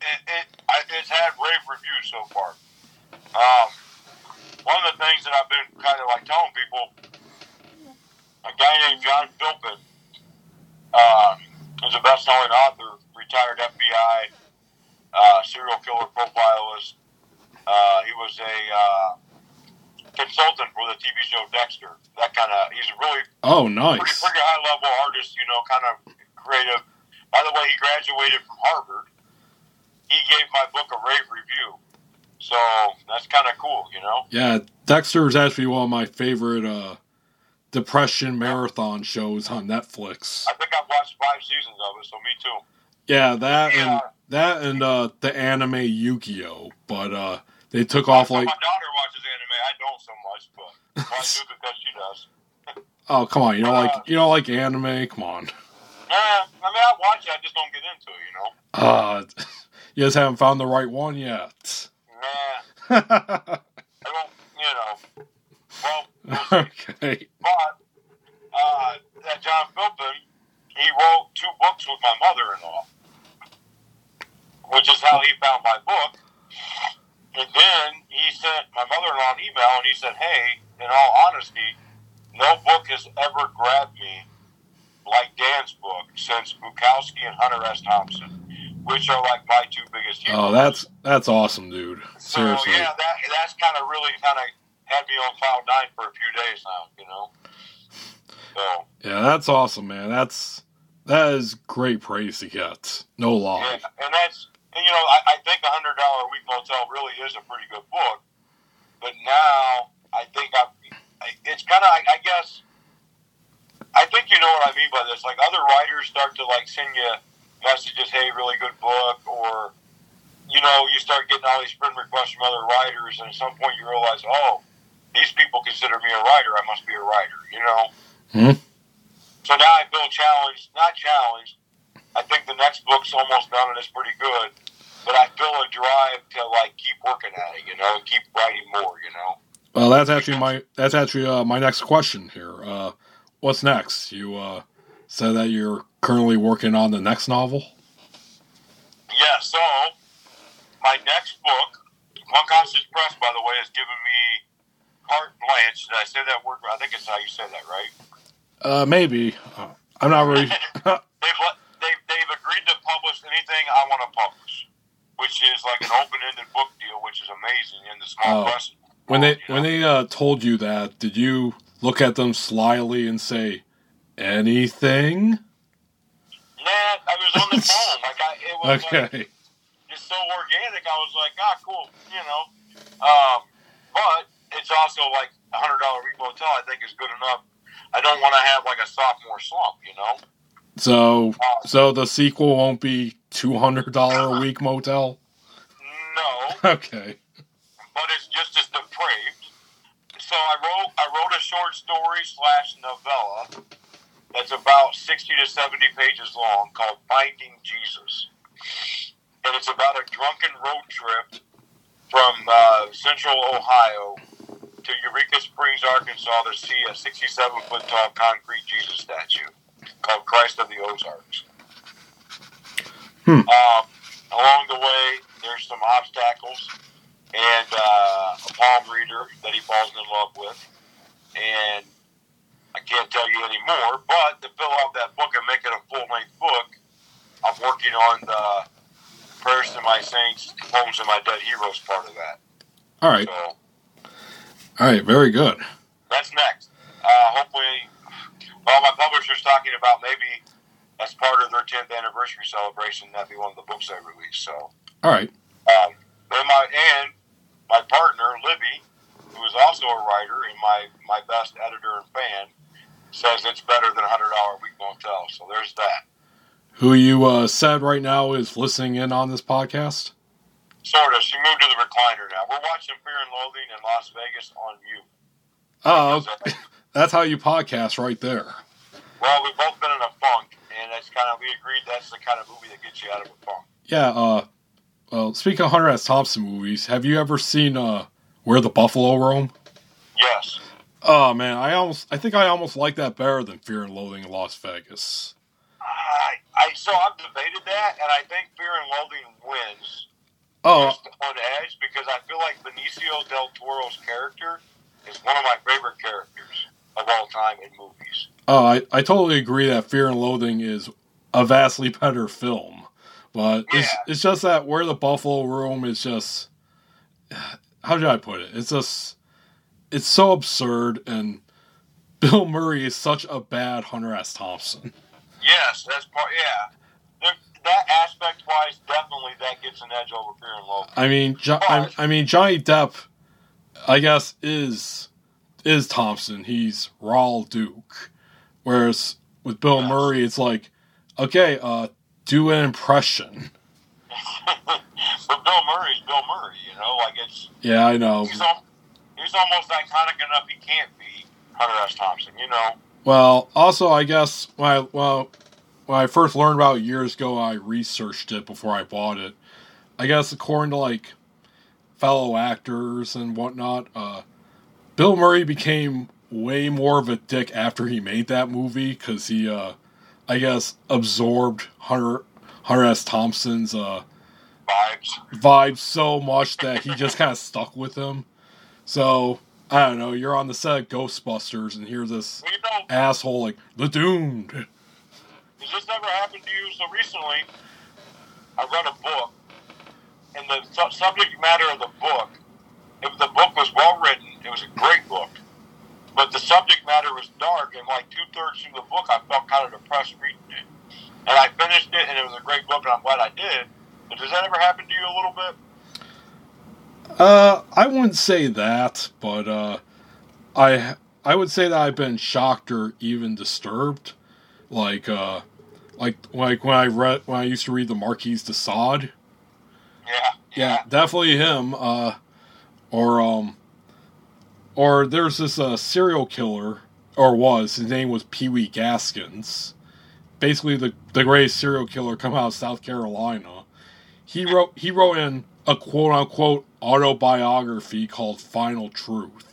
it, it it's had rave reviews so far. Um, one of the things that I've been kind of like telling people, a guy named John Philpin, uh, is a best-selling author, retired FBI uh, serial killer profilist. Uh, he was a uh, consultant for the TV show Dexter. That kind of he's a really oh, pretty, nice. pretty high level artist, you know, kind of creative. By the way, he graduated from Harvard. He gave my book a rave review. So that's kind of cool, you know? Yeah, Dexter is actually one of my favorite uh, depression marathon shows on Netflix. I think I've watched five seasons of it, so me too. Yeah, that and that and uh, the anime Yu-Gi-Oh, but uh, they took off like my daughter watches anime. I don't so much, but I *laughs* do because she does. oh come on, you don't Uh, like you don't like anime? Come on. Uh, I mean, I watch it. I just don't get into it, you know? Uh, *laughs* you just haven't found the right one yet. Nah, I don't, you know. Well, we'll *laughs* okay. But uh, that John Philpin, he wrote two books with my mother-in-law, which is how he found my book. And then he sent my mother-in-law an email, and he said, "Hey, in all honesty, no book has ever grabbed me like Dan's book since Bukowski and Hunter S. Thompson, which are like my two biggest heroes." Oh, that's that's awesome, dude. so Seriously. yeah, that that's kind of really kind of had me on cloud nine for a few days now, you know. So. Yeah, that's awesome, man. That's that is great praise to get. No lie. Yeah, and that's and you know I, I think a hundred dollar a week motel really is a pretty good book, but now I think I'm. I, it's kind of I, I guess. I think you know what I mean by this. Like other writers start to like send you messages, "Hey, really good book," or you know you start getting all these friend requests from other writers, and at some point you realize, oh, these people consider me a writer. I must be a writer. You know. Hmm. So now I feel challenged, not challenged. I think the next book's almost done and it's pretty good, but I feel a drive to like keep working at it, you know, and keep writing more, you know. Well, that's actually my that's actually uh, my next question here. Uh, what's next? You uh, said that you're currently working on the next novel. Yeah. So my next book, One Conscious Press, by the way, has given me carte blanche. Did I say that word? I think it's how you say that, right? Uh, maybe. Uh, I'm not really. *laughs* *laughs* they've they've, they've agreed to publish anything I want to publish, which is like an open ended book deal, which is amazing in the small Oh. press when they you know? when they uh, told you that, did you look at them slyly and say anything? Nah, I was on the *laughs* phone. Like I, it was like, Okay. just so organic. I was like, ah, cool, you know. Um, but it's also like a hundred dollar repo motel. I think is good enough. I don't want to have like a sophomore slump, you know. So so the sequel won't be two hundred dollar a week motel. No, *laughs* Okay. but it's just as depraved. So I wrote I wrote a short story slash novella that's about sixty to seventy pages long called Finding Jesus, and it's about a drunken road trip from uh, central Ohio to Eureka Springs, Arkansas, to see a sixty-seven foot tall concrete Jesus statue called Christ of the Ozarks. Hmm. Um, along the way, there's some obstacles and uh, a palm reader that he falls in love with. And I can't tell you any more, but to fill out that book and make it a full length book, I'm working on the Prayers to My Saints, Poems to My Dead Heroes part of that. All right. So All right. Very good. that's next. Uh, hopefully, well, my publisher's talking about maybe as part of their 10th anniversary celebration, that'd be one of the books I release. So, All right. um, and my and my partner Libby, who is also a writer and my my best editor and fan, says it's better than a hundred dollar week motel. So there's that. Who you uh, said right now is listening in on this podcast? Sort of. She moved to the recliner now. We're watching Fear and Loathing in Las Vegas on mute. Oh. *laughs* that's how you podcast right there. Well, we've both been in a funk, and that's kind of we agreed that's the kind of movie that gets you out of a funk. Yeah. Uh, well, speaking of Hunter S. Thompson movies, have you ever seen uh, Where the Buffalo Roam? Yes. Oh man, I almost I think I almost like that better than Fear and Loathing in Las Vegas. I, I so I've debated that, and I think Fear and Loathing wins Oh, just on edge because I feel like Benicio del Toro's character is one of my favorite characters of all time in movies. oh, I, I totally agree that Fear and Loathing is a vastly better film, but it's Yeah. it's just that Where the Buffalo Roam is just how should I put it? It's just it's so absurd, and Bill Murray is such a bad Hunter S. Thompson. Yes, that's part. Yeah, There- that aspect wise, definitely that gets an edge over Fear and Loathing. I mean, jo- I, I mean Johnny Depp, I guess is is Thompson. He's Raul Duke, whereas with Bill Yes. Murray, it's like, okay, uh, do an impression. but Bill Murray's Bill Murray, you know, like it's Yeah, I know. he's al- he's almost iconic enough he can't be Hunter S. Thompson, you know. Well, also, I guess when I well when I first learned about it years ago, I researched it before I bought it. I guess according to like fellow actors and whatnot, uh, Bill Murray became way more of a dick after he made that movie because he, uh, I guess, absorbed Hunter Hunter S. Thompson's uh, Vibes. vibe so much that he just kind of stuck with him. So I don't know. You're on the set of Ghostbusters and hear this Well, you know, asshole like the doomed. Has this ever happened to you? So recently, I read a book, and the su- subject matter of the book, if the book was well written, it was a great book, but the subject matter was dark, and like two thirds through the book, I felt kind of depressed reading it. And I finished it, and it was a great book, and I'm glad I did. But does that ever happen to you a little bit? Uh, I wouldn't say that, but uh, I I would say that I've been shocked or even disturbed, like uh, like like when I read when I used to read the Marquis de Sade. Yeah. Yeah, definitely him. Uh, or um, or there's this uh, serial killer, or was his name was Pee Wee Gaskins. Basically, the the greatest serial killer come out of South Carolina. He wrote he wrote in a quote unquote autobiography called Final Truth.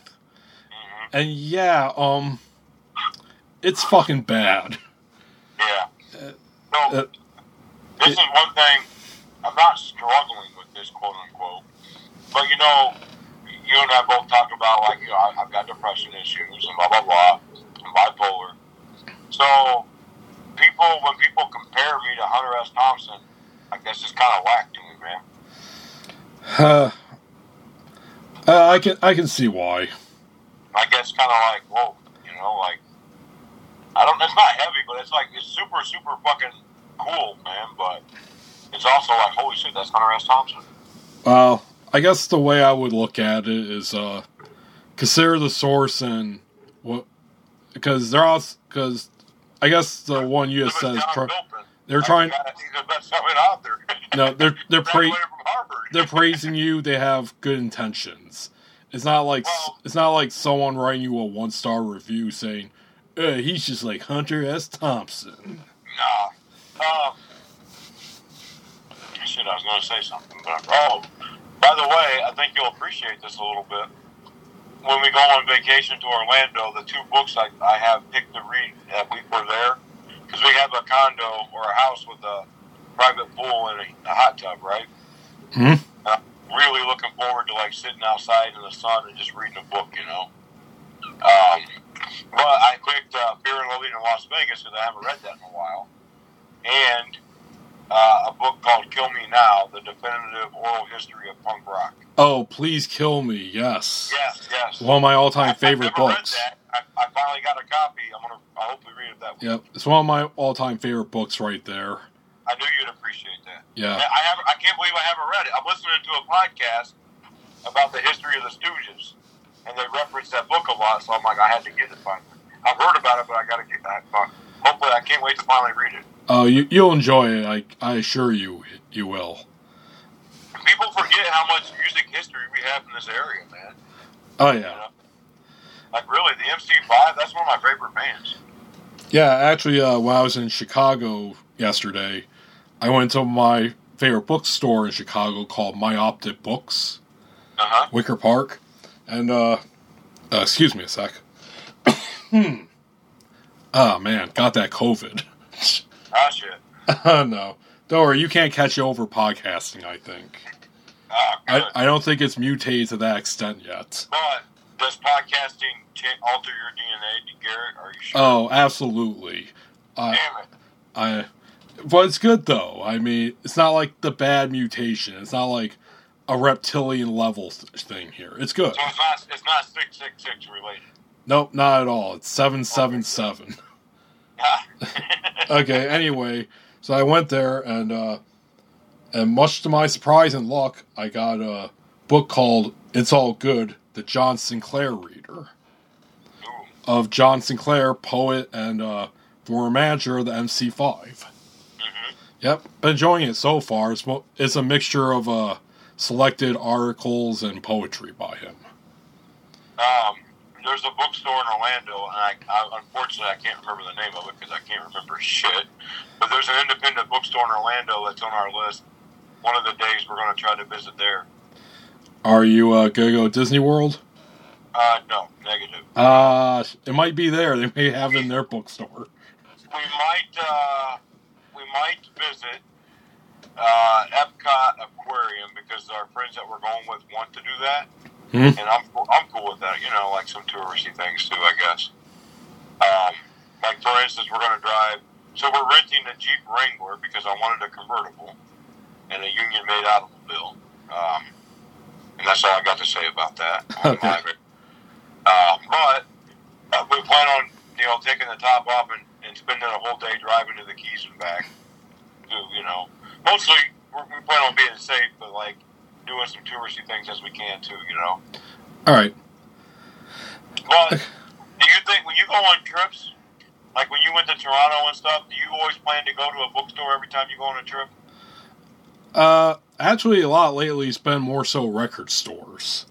And yeah, um, it's fucking bad. Yeah. Uh, So, uh, this is one thing. I'm not struggling with this, quote unquote. But you know, you and I both talk about like you know I- I've got depression issues and blah blah blah, and bipolar. So, people when people compare me to Hunter S. Thompson, I guess it's kind of whack to me, man. Uh, Uh, I can I can see why. I guess kind of like, whoa, you know, like I don't. It's not heavy, but it's like it's super, super fucking cool, man. But it's also like, holy shit, that's Hunter S. Thompson. Well, I guess the way I would look at it is uh, consider the source and what because they're all because I guess the one you just said is tr- they're trying. He's the best-selling author. No, they're *laughs* they're pra- Graduated from Harvard. they're praising you. They have good intentions. It's not like Well- it's not like someone writing you a one star review saying, uh, "He's just like Hunter S. Thompson." Nah. Um, shit, I was going to say something, but oh, by the way, I think you'll appreciate this a little bit. When we go on vacation to Orlando, the two books I, I have picked to read that we were there, because we have a condo or a house with a private pool and a, a hot tub, right? Hmm? Uh, really looking forward to like sitting outside in the sun and just reading a book, you know. Um, but I picked uh, Fear and Loathing in Las Vegas because I haven't read that in a while, and uh, a book called Kill Me Now: The Definitive Oral History of Punk Rock. Oh, please kill me! Yes, Yes, yes. one of my all time I've favorite never read books. that. I, I finally got a copy. I'm gonna. I'll hopefully read it that week. Yep, it's one of my all time favorite books right there. I knew you'd appreciate that. Yeah. I have. I can't believe I haven't read it. I'm listening to a podcast about the history of the Stooges, and they reference that book a lot. So I'm like, I had to get it finally. I've heard about it, but I got to get that. Hopefully, I can't wait to finally read it. Oh, you you'll enjoy it. I I assure you, you will. People forget how much music history we have in this area, man. Oh You yeah, know? Like really, the MC5. That's one of my favorite bands. yeah. Actually, uh, when I was in Chicago yesterday, I went to my favorite bookstore in Chicago called Myopic Books, Uh huh. Wicker Park, and uh, uh excuse me a sec. *coughs* hmm. Oh man, got that COVID. *laughs* Shit. Oh no, don't worry. You can't catch over podcasting. I think. Ah. I, I don't think it's mutated to that extent yet. but does podcasting cha- alter your DNA, Garret? Are you sure? Oh, absolutely. I, Damn it. I, but it's good though. I mean, it's not like the bad mutation. It's not like a reptilian level th- thing here. It's good. So it's not. It's not six six six related. Nope, not at all. It's seven seven seven. *laughs* Okay. Anyway, so I went there and uh, and much to my surprise and luck, I got a book called "It's All Good." The John Sinclair reader. Ooh. of John Sinclair, poet and uh, former manager of the MC5. Mhm. Yep, been enjoying it so far. It's, it's a mixture of uh, selected articles and poetry by him. Um, there's a bookstore in Orlando, and I, I unfortunately I can't remember the name of it because I can't remember *laughs* shit. But there's an independent bookstore in Orlando that's on our list. One of the days we're going to try to visit there. Are you uh, gonna go to Disney World? Uh, no, negative. Uh, it might be there. They may have it in their bookstore. We might, uh, we might visit uh, Epcot Aquarium because our friends that we're going with want to do that, Hmm. and I'm I'm cool with that. You know, like some touristy things too, I guess. Um, like for instance, we're going to drive. So we're renting a Jeep Wrangler because I wanted a convertible and a union-made automobile. Um, and that's all I got to say about that. *laughs* Okay. Uh, but uh, we plan on, you know, taking the top off and, and spending a whole day driving to the Keys and back. To, you know, mostly we plan on being safe, but like doing some touristy things as we can too. You know. All right. Well, do you think when you go on trips, like when you went to Toronto and stuff, do you always plan to go to a bookstore every time you go on a trip? Uh, actually, a lot lately has been more so record stores,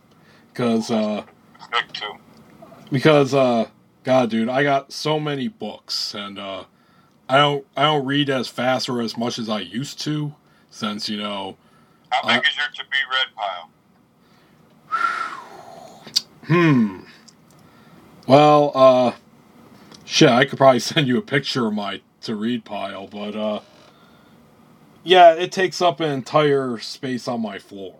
because uh, Big too. because uh, God, dude, I got so many books, and uh, I don't I don't read as fast or as much as I used to, since you know How big Uh, is your to be read pile? Hmm. Well, uh, shit, I could probably *laughs* send you a picture of my to read pile, but uh, yeah, it takes up an entire space on my floor.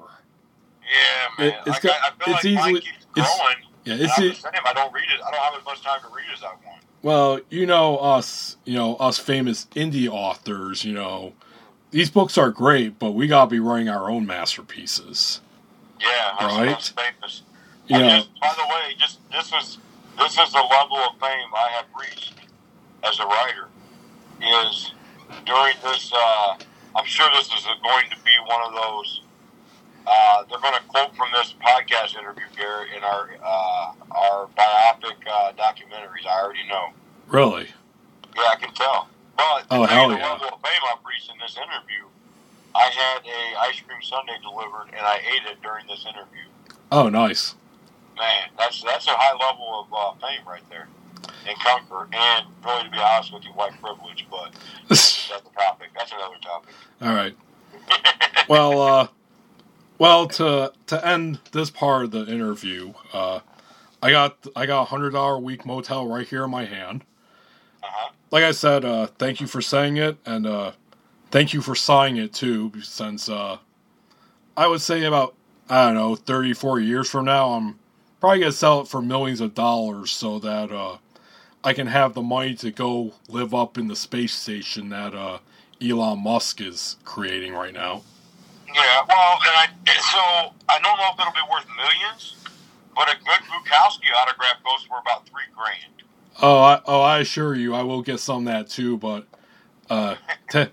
Yeah, man. It- it's got- I, it's like mine easily- keeps it's- growing. Yeah, it's e- same. I don't read it. I don't have as much time to read as I want. well, you know us, you know us famous indie authors. You know, these books are great, but we gotta be writing our own masterpieces. Yeah, Right. Yeah. just, by the way, just this is this is the level of fame I have reached as a writer. Is during this, uh, I'm sure this is going to be one of those. Uh, they're going to quote from this podcast interview, Garret, in our uh, our biopic uh, documentaries. I already know. Really? Yeah, I can tell. But Oh, hell the yeah. of fame I've reached this interview, I had a ice cream sundae delivered, and I ate it during this interview. Oh, nice. Man, that's that's a high level of uh, fame right there, and comfort, and really, to be honest with you, white privilege. But *laughs* that's a topic. That's another topic. All right. Well, uh, well, to to end this part of the interview, uh, I got I got a hundred dollar a week motel right here in my hand. Uh-huh. Like I said, uh, thank you for saying it, and uh, thank you for signing it too. Since uh, I would say about I don't know 34 years from now, I'm probably gonna sell it for millions of dollars so that uh, I can have the money to go live up in the space station that uh, Elon Musk is creating right now. Yeah, well, and I so I don't know if it'll be worth millions, but a good Bukowski autograph goes for about three grand. Oh, I, oh, I assure you, I will get some of that too. But, uh, te-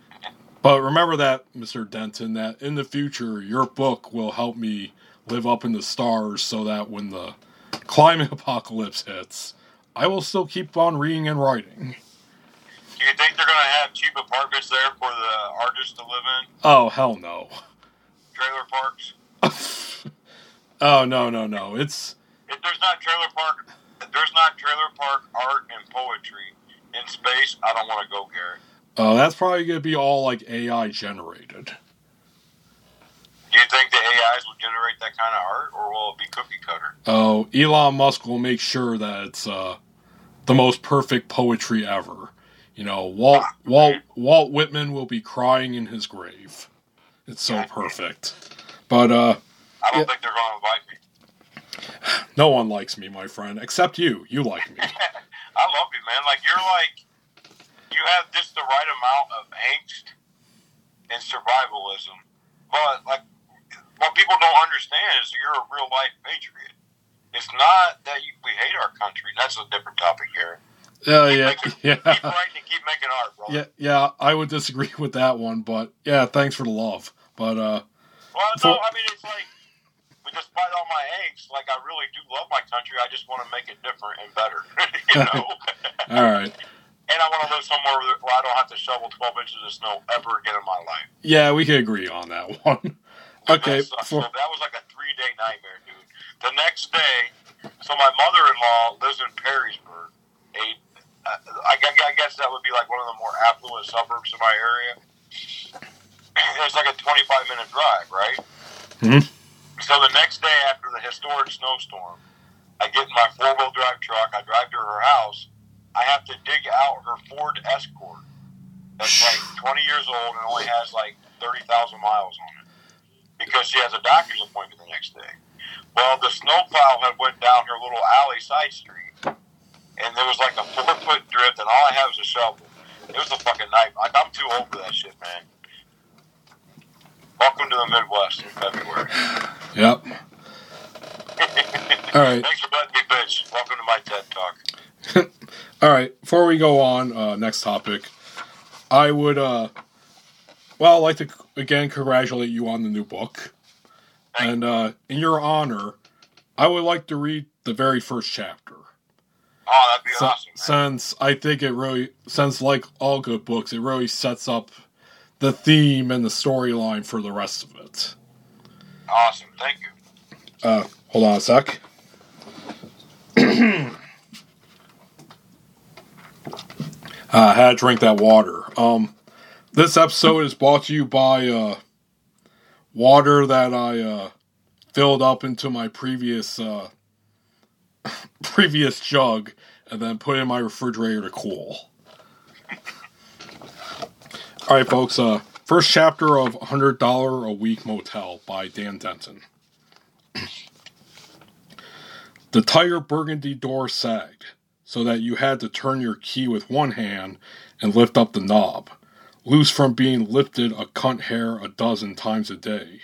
but remember that, Mister Denton, that in the future, your book will help me live up in the stars, so that when the climate *laughs* apocalypse hits, I will still keep on reading and writing. Do you think they're going to have cheap apartments there for the artists to live in? Oh hell no! Trailer parks? *laughs* oh no no no! It's If there's not trailer park, if there's not trailer park art and poetry in space, I don't want to go, Garret. uh, that's probably gonna be all like AI generated. Do you think the AIs will generate that kind of art, or will it be cookie cutter? Oh, Elon Musk will make sure that it's uh, the most perfect poetry ever. You know, Walt Walt Walt Whitman will be crying in his grave. It's so perfect. But uh, I don't Yeah. think they're going to invite me. No one likes me, my friend, except you. You like me. *laughs* I love you, man. Like you're like you have just the right amount of angst and survivalism, but like what people don't understand is you're a real life patriot. It's not that you, we hate our country. That's a different topic here. Oh Yeah, *laughs* yeah, Keep writing and keep making art, bro. yeah, yeah. I would disagree *laughs* with that one, but yeah, thanks for the love. But uh, Well, no, For- I mean it's like, despite all my angst, like I really do love my country. I just want to make it different and better, *laughs* you know. all right. and I want to live somewhere where where I don't have to shovel twelve inches of snow ever again in my life. Yeah, we can agree on that *laughs* one. Okay, for, So that was like a three day nightmare, dude. The next day, so my mother in law lives in Perrysburg. A, uh, I, I guess that would be like one of the more affluent suburbs in my area. *clears throat* It's like a 25 minute drive, right? Mhm. So the next day after the historic snowstorm, I get in my four wheel drive truck, I drive to her house. I have to dig out her Ford Escort that's like 20 years old and only has like 30,000 miles on it because she has a doctor's appointment the next day. Well, the snowplow had went down her little alley side street, and there was like a four foot drift, and all I have is a shovel. It was a fucking night. Like I'm too old for that shit, man. Welcome to the Midwest in February. yep. *laughs* All right. Thanks for letting me bitch. Welcome to my TED Talk. *laughs* All right, before we go on, uh, next topic, I would, uh, well, I'd like to again congratulate you on the new book. Thank And uh, in your honor, I would like to read the very first chapter. Oh, that'd be So- awesome. Man. since I think it really, since like all good books, it really sets up the theme and the storyline for the rest of it. Awesome. Thank you. Uh, hold on a sec. *clears throat* uh, I had to drink that water. Um, this episode is brought to you by uh, water that I uh, filled up into my previous uh, *laughs* previous jug and then put in my refrigerator to cool. All right, folks. Uh, first chapter of Hundred Dollar a Week Motel by Dan Denton. The tire burgundy door sagged, so that you had to turn your key with one hand and lift up the knob, loose from being lifted a cunt hair a dozen times a day.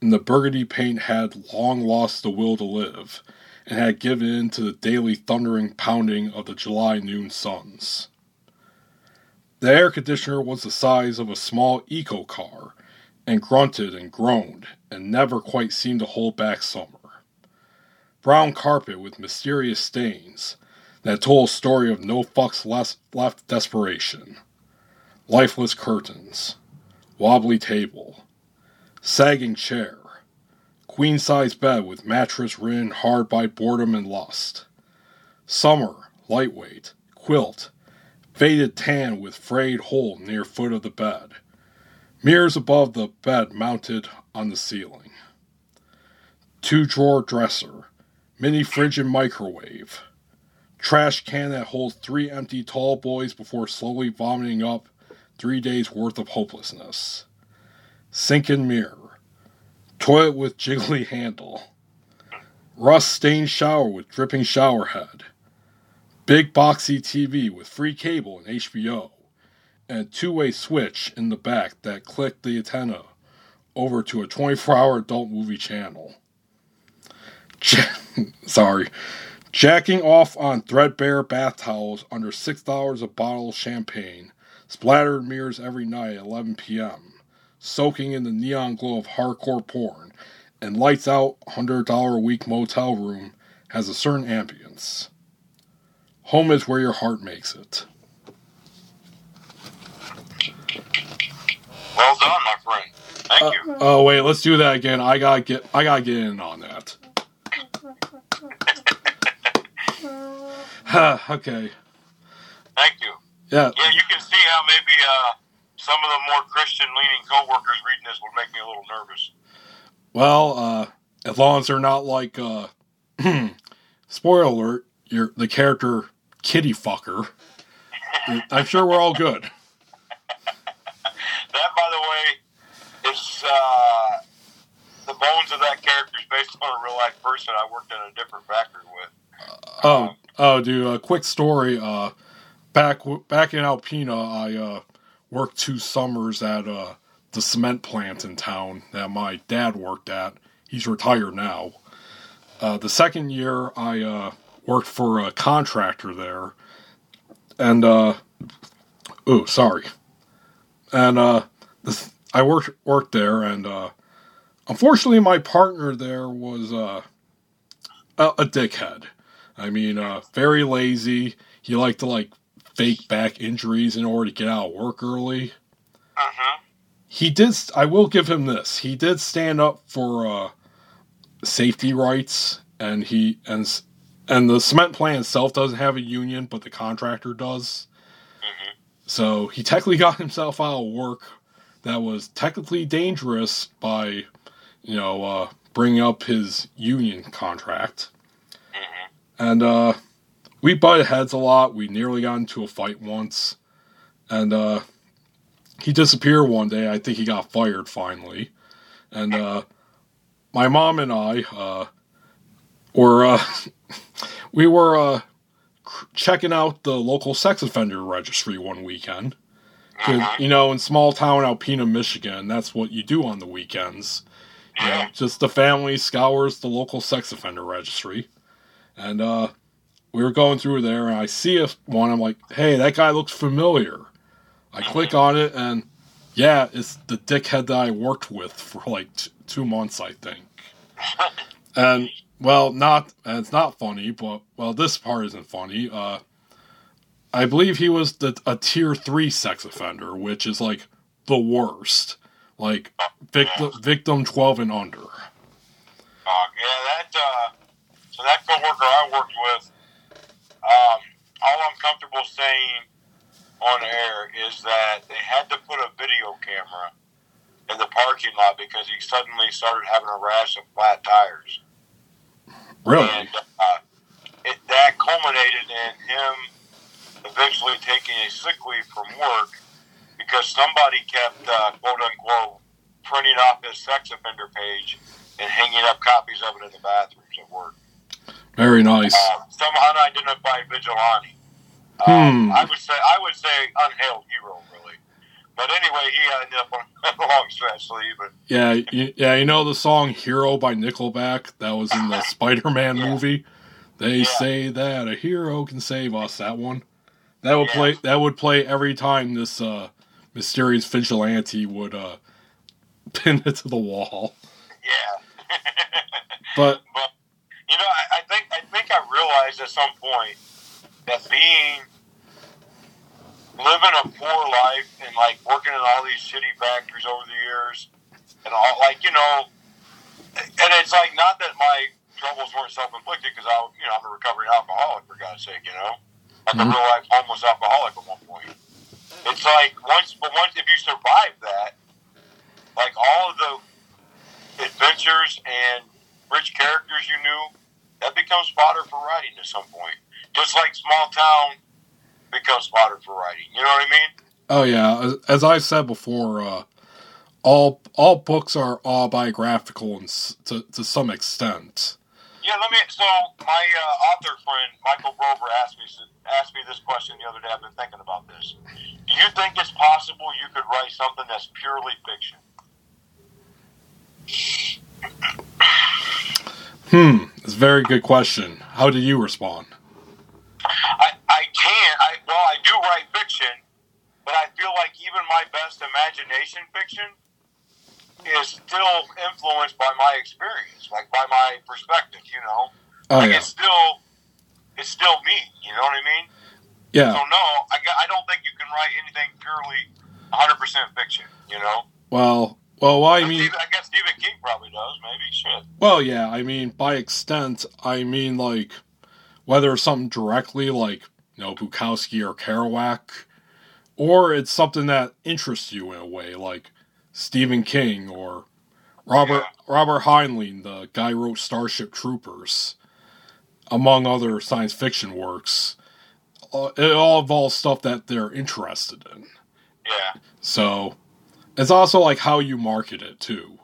and the burgundy paint had long lost the will to live, and had given in to the daily thundering pounding of the July noon suns. The air conditioner was the size of a small eco car, and grunted and groaned, and never quite seemed to hold back summer. Brown carpet with mysterious stains that told a story of no fucks less left desperation. Lifeless curtains, wobbly table, sagging chair, queen size bed with mattress ridden hard by boredom and lust. Summer, lightweight, quilt, faded tan with frayed hole near foot of the bed. Mirrors above the bed mounted on the ceiling. Two drawer dresser, mini fridge and microwave. Trash can that holds three empty tall boys before slowly vomiting up three days worth of hopelessness. Sink and mirror. Toilet with jiggly handle. Rust stained shower with dripping shower head. Big boxy TV with free cable and HBO. And a two way switch in the back that clicked the antenna over to a 24 hour adult movie channel. *laughs* Sorry. Jacking off on threadbare bath towels under $6 a bottle of champagne, splattered mirrors every night at 11 p.m., soaking in the neon glow of hardcore porn, and lights out $100 a week motel room has a certain ambience. Home is where your heart makes it. Well done, my friend. Thank Uh, you. oh wait, let's do that again. I gotta get I gotta get in on that. *laughs* okay. Thank you. Yeah. Yeah, you can see how maybe uh, some of the more Christian leaning coworkers reading this would make me a little nervous. Well, uh, as long as they're not like uh, *clears throat* spoiler alert, you're the character kitty fucker. I'm sure we're all good. That, by the way, is uh, the bones of that character is based on a real life person I worked in a different factory with. Oh, oh, dude. A quick story. Uh, back back in Alpena, I uh, worked two summers at uh, the cement plant in town that my dad worked at. He's retired now. Uh, the second year, I uh, worked for a contractor there, and uh, oh, sorry, and uh, this, I worked worked there, and uh, unfortunately, my partner there was uh, a, a dickhead. I mean, uh, very lazy. He liked to like fake back injuries in order to get out of work early. Uh-huh. He did. I will give him this. He did stand up for uh, safety rights, and he and and the cement plant itself doesn't have a union, but the contractor does. Mhm. So he technically *laughs* got himself out of work. That was technically dangerous by, you know, uh, bringing up his union contract. Mhm. And uh, we butted heads a lot. We nearly got into a fight once. And uh, he disappeared one day. I think he got fired finally. And uh, my mom and I uh, were uh, *laughs* we were uh, checking out the local sex offender registry one weekend. Mhm. You know, in small town Alpena, Michigan, that's what you do on the weekends. You know, just the family scours the local sex offender registry. And uh, we were going through there, and I see a one. I'm like, hey, that guy looks familiar. I click on it, and yeah, it's the dickhead that I worked with for like t- two months, I think. *laughs* And well, not it's not funny, but well, this part isn't funny. Uh, I believe he was the, a tier three sex offender, which is like the worst, like victim victim twelve and under. Uh, yeah, that uh, so that coworker I worked with, um, all I'm comfortable saying on air is that they had to put a video camera in the parking lot because he suddenly started having a rash of flat tires, Really? and uh, it, that culminated in him eventually taking a sick leave from work because somebody kept uh, quote unquote printing off his sex offender page and hanging up copies of it in the bathrooms at work. Very nice. Uh, some unidentified vigilante. Hmm. Um, I would say I would say unhailed hero. But anyway, he ended up on a long stretch sleeve. But Yeah, you, yeah, you know the song "Hero" by Nickelback that was in the *laughs* Spider-Man Yeah. movie. They Yeah. say that a hero can save us. That one. That would Yeah. play. That would play every time this uh, mysterious vigilante would uh, *laughs* pin it to the wall. yeah, *laughs* But you know, I, I think I think I realized at some point that being living a poor life and like working in all these shitty factories over the years, and all like you know, and it's like not that my troubles weren't self inflicted because I you know I'm a recovering alcoholic for God's sake, you know, like a Mhm. real life homeless alcoholic at one point. It's like once, but once if you survive that, like all of the adventures and rich characters you knew, that becomes fodder for writing at some point. Just like small town becomes for writing. You know what I mean? oh yeah, as, as I said before, uh, all all books are autobiographical s- to to some extent. Yeah, let me. So my uh, author friend Michael Grover asked me asked me this question the other day. I've been thinking about this. Do you think it's possible you could write something that's purely fiction? Hmm, it's a very good question. How do you respond? I, I can't. I well, I do write fiction, but I feel like even my best imagination fiction is still influenced by my experience, like by my perspective. You know, Oh like yeah, it's still it's still me. You know what I mean? yeah. So no, I, I don't think you can write anything purely 100 percent fiction. You know, Well, well, I But mean, Stephen- I guess Stephen King probably does. Maybe shit. well, yeah. I mean, by extent, I mean like whether it's something directly like you know Bukowski or Kerouac, or it's something that interests you in a way, like Stephen King or Robert Robert Heinlein, the guy who wrote Starship Troopers, among other science fiction works. Uh, It all involves stuff that they're interested in. Yeah, So it's also like how you market it too.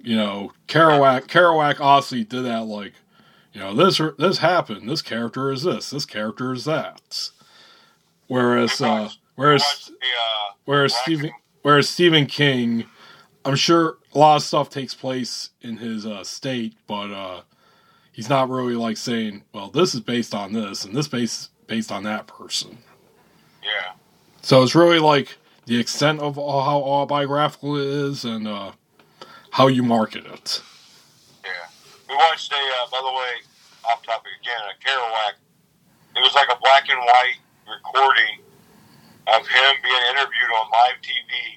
You know, Kerouac Kerouac obviously did that like, you know, this this happened, this character is this, this character is that. Whereas uh whereas the, uh, whereas Stephen whereas Stephen King, I'm sure a lot of stuff takes place in his uh state, but uh he's not really like saying, well, this is based on this and this base based on that person. yeah. So it's really like the extent of how autobiographical it is and uh, how you market it. We watched a, uh, by the way, off topic again, a Kerouac. It was like a black and white recording of him being interviewed on live TV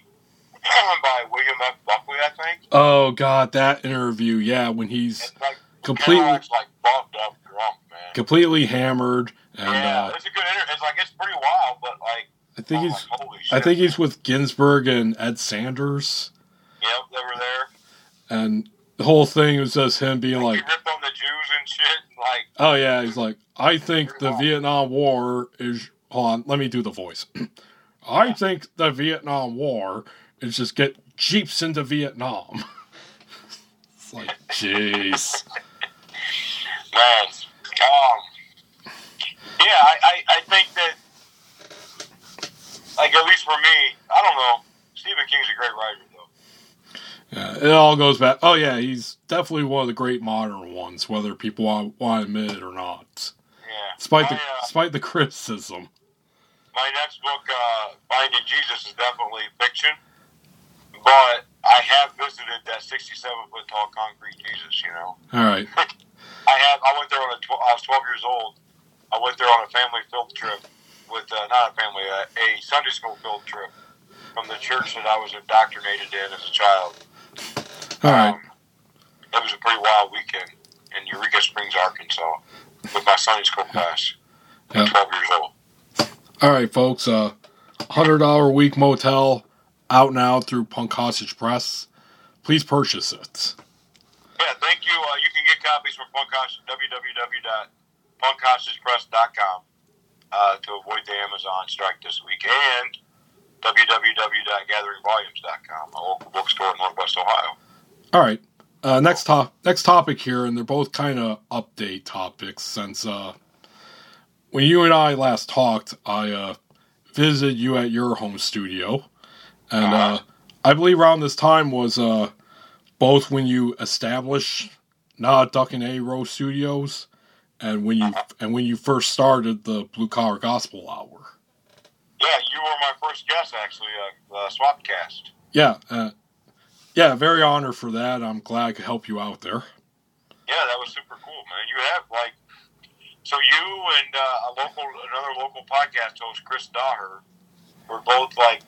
*clears throat* by William F. Buckley, I think. Oh God, that interview, yeah, when he's like completely Kerouac's like bumped up drunk, man. completely hammered, and yeah, uh, it's a good interview. It's like it's pretty wild, but like, I think I'm he's like, shit. I think he's with Ginsberg and Ed Sanders, Yep, they were there. and the whole thing was just him being Like, like, he on the Jews and shit. Like, "Oh yeah," he's like, "I think the Vietnam War is." Hold on, let me do the voice. *clears throat* I think the Vietnam War is just get jeeps into Vietnam. it's *laughs* like, jeez. *laughs* man, um, yeah, I, I, I think that, like, at least for me, I don't know. Stephen King's a great writer. Yeah, it all goes back. Oh yeah, he's definitely one of the great modern ones, whether people want, want to admit it or not. Yeah. Despite the uh, despite the *laughs* criticism. my next book, uh, Finding Jesus, is definitely fiction, but I have visited that 67 foot tall concrete Jesus. You know, All right. *laughs* I have. I went there on a. Tw- I was 12 years old. I went there on a family field trip with uh, not a family, uh, a Sunday school field trip from the church that I was indoctrinated in as a child. All right. Um, it was a pretty wild weekend in Eureka Springs, Arkansas, with my Sunday school class. At 12 years old. All right, folks. Uh, hundred dollar a week motel out now through Punk Hostage Press. Please purchase it. Yeah, thank you. Uh, you can get copies from Punkhouse, www.punkhostagepress.com uh, to avoid the Amazon strike this week, and www.gatheringvolumes.com, a local bookstore in Northwest Ohio. All right. Uh, next top next topic here, and they're both kind of update topics. Since uh, when you and I last talked, I uh, visited you at your home studio, and uh, I believe around this time was uh, both when you established Not Duck in Any Row Studios, and when you and when you first started the Blue Collar Gospel Hour. Yeah, you were my first guest actually, uh, uh, Swapcast. Yeah, uh, yeah, very honored for that. I'm glad I could help you out there. Yeah, that was super cool, man. You have like, so you and uh, a local, another local podcast host, Chris Daher, were both like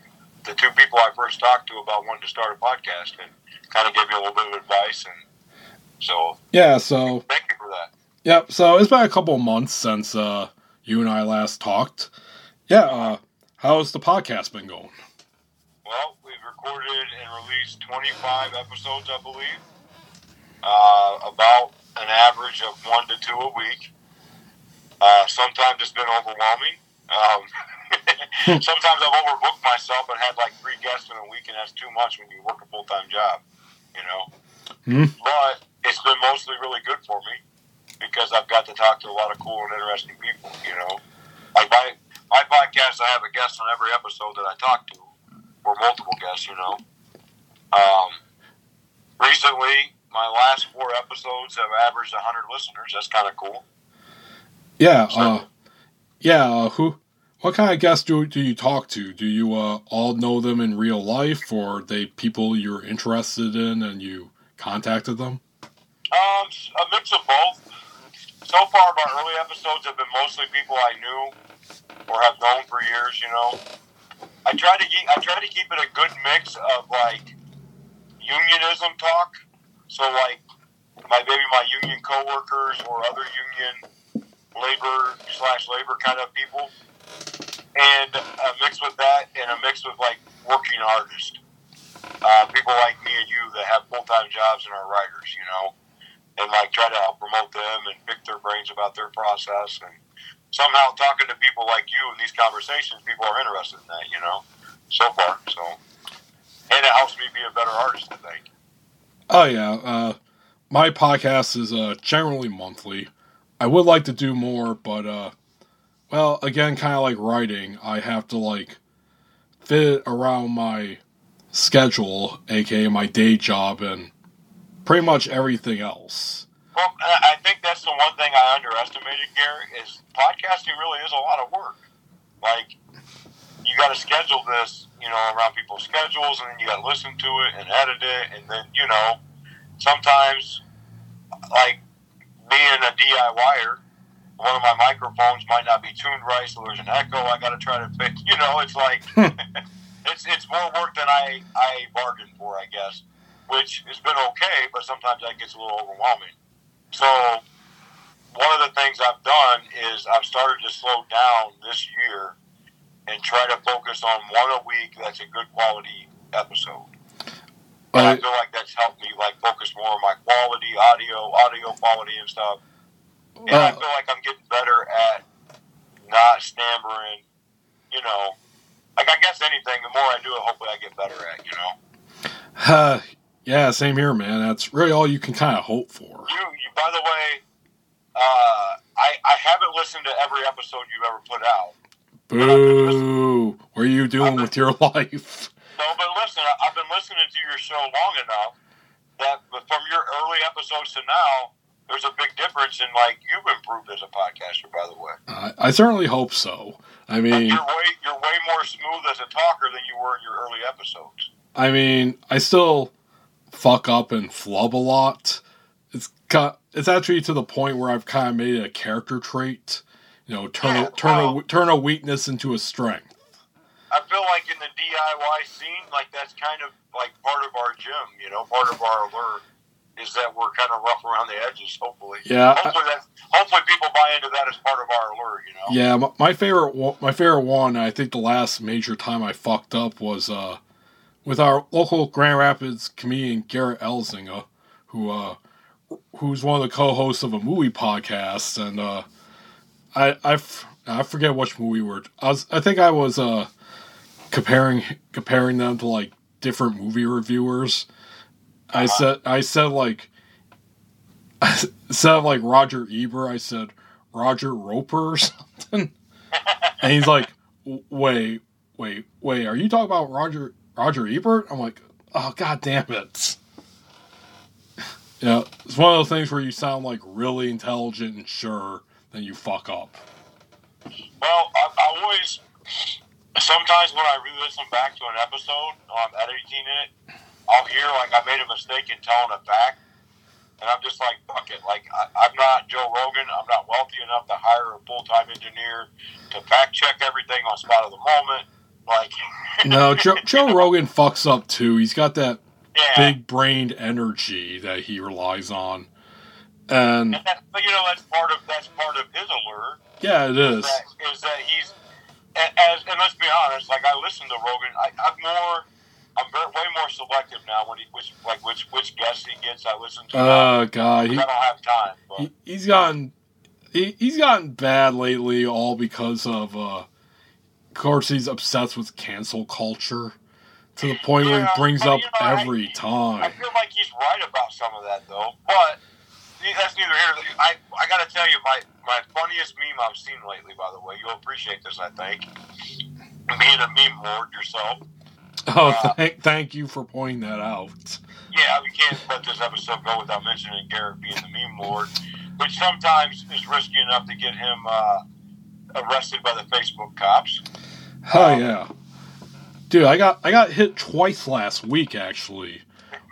the two people I first talked to about wanting to start a podcast, and kind of gave me a little bit of advice. And so, Yeah, so thank you for that. Yep. So it's been a couple of months since uh, you and I last talked. Yeah. Uh, how's the podcast been going? Well, we've recorded and released 25 episodes, I believe. Uh, about an average of one to two a week. Uh, sometimes it's been overwhelming. Um, *laughs* sometimes I've overbooked myself and had like three guests in a week, and that's too much when you work a full time job, you know. Hmm. But it's been mostly really good for me because I've got to talk to a lot of cool and interesting people, you know. Like my, my podcast, I have a guest on every episode that I talk to, or multiple guests, you know. Um, recently, my last four episodes have averaged 100 listeners. That's kind of cool. Yeah. Uh, yeah. Uh, who? What kind of guests do do you talk to? Do you uh, all know them in real life, or are they people you're interested in and you contacted them? Um, a mix of both. So far, my early episodes have been mostly people I knew or have known for years. You know, I try to keep I try to keep it a good mix of like unionism talk. So like my maybe my union coworkers or other union labor slash labor kind of people, and a mix with that, and a mix with like working artists, uh, people like me and you that have full time jobs and are writers. You know and like try to help promote them and pick their brains about their process and somehow talking to people like you in these conversations people are interested in that you know so far so and it helps me be a better artist i think Oh yeah. Uh, my podcast is uh, generally monthly. I would like to do more, but uh, well, again, kind of like writing, I have to like fit around my schedule, aka my day job, and pretty much everything else. well i think that's the one thing i underestimated gary is podcasting really is a lot of work like you got to schedule this you know around people's schedules and then you got to listen to it and edit it and then you know sometimes like being a DIYer, one of my microphones might not be tuned right, so there's an echo. I got to try to fix. *laughs* You know, it's like *laughs* it's it's more work than I I bargained for, I guess, which has been okay, but sometimes that gets a little overwhelming. So one of the things I've done is I've started to slow down this year and try to focus on one a week that's a good quality episode. And I feel like that's helped me like focus more on my quality, audio, audio quality and stuff. And I Uh, feel like I'm getting better at not stammering, you know. Like I guess anything, the more I do it, hopefully I get better at, you know. uh, yeah, same here, man. That's really all you can kind of hope for. You, you by the way, uh, I I haven't listened to every episode you've ever put out. Boo! What are you doing with your *laughs* life? No, but listen, I've been listening to your show long enough that from your early episodes to now, there's a big difference in like you've improved as a podcaster. By the way, I, I certainly hope so. I mean, you're way you're way more smooth as a talker than you were in your early episodes. I mean, I still fuck up and flub a lot. It's got, it's actually to the point where I've kind of made it a character trait. You know, turn Yeah, a, turn a turn a weakness into a strength. I feel like in the DIY scene, like that's kind of like part of our gym. You know, part of our allure is that we're kind of rough around the edges. Hopefully, Yeah, Hopefully that hopefully people buy into that as part of our allure. You know. Yeah, my, my favorite my favorite one. I think the last major time I fucked up was uh, with our local Grand Rapids comedian Garrett Elzinga, who uh, who's one of the co-hosts of a movie podcast, and uh, I I, f- I forget which movie we're. I was I think I was uh, comparing comparing them to like different movie reviewers. I Uh-huh. said I said like *laughs* instead of like Roger Ebert, I said Roger Roper or *laughs* something. and he's like, "Wait, wait, wait! Are you talking about Roger Roger Ebert. I'm like, oh god damn it. You know, it's one of those things where you sound like really intelligent and sure, then you fuck up. Well, I, I always. Sometimes when I re-listen back to an episode, I'm editing it, I'll hear like I made a mistake in telling it back, and I'm just like, fuck it. Like I, I'm not Joe Rogan. I'm not wealthy enough to hire a full-time engineer to fact check everything on spot of the moment. Like, No, Joe, *laughs* Joe Rogan fucks up too. He's got that yeah. big brained energy that he relies on. And And that, but you know that's part of that's part of his allure. yeah, it is. That, is that he's as and let's be honest. Like I listen to Rogan. I, I'm more. I'm very, way more selective now when he which like which which guests he gets. I listen to. Uh, God, I he, don't have time. But he he's gotten he, he's gotten bad lately, all because of uh, of course he's obsessed with cancel culture to the point where he brings but, up you know, every I time. I feel like he's right about some of that though. But that's neither here. I I gotta tell you my my funniest meme I've seen lately. By the way, you'll appreciate this. I think being a meme lord yourself. Oh, uh, thank thank you for pointing that out. Yeah, we can't let this episode go without mentioning Garret being the meme lord, which sometimes is risky enough to get him uh, arrested by the Facebook cops. Oh yeah, dude, I got I got hit twice last week actually.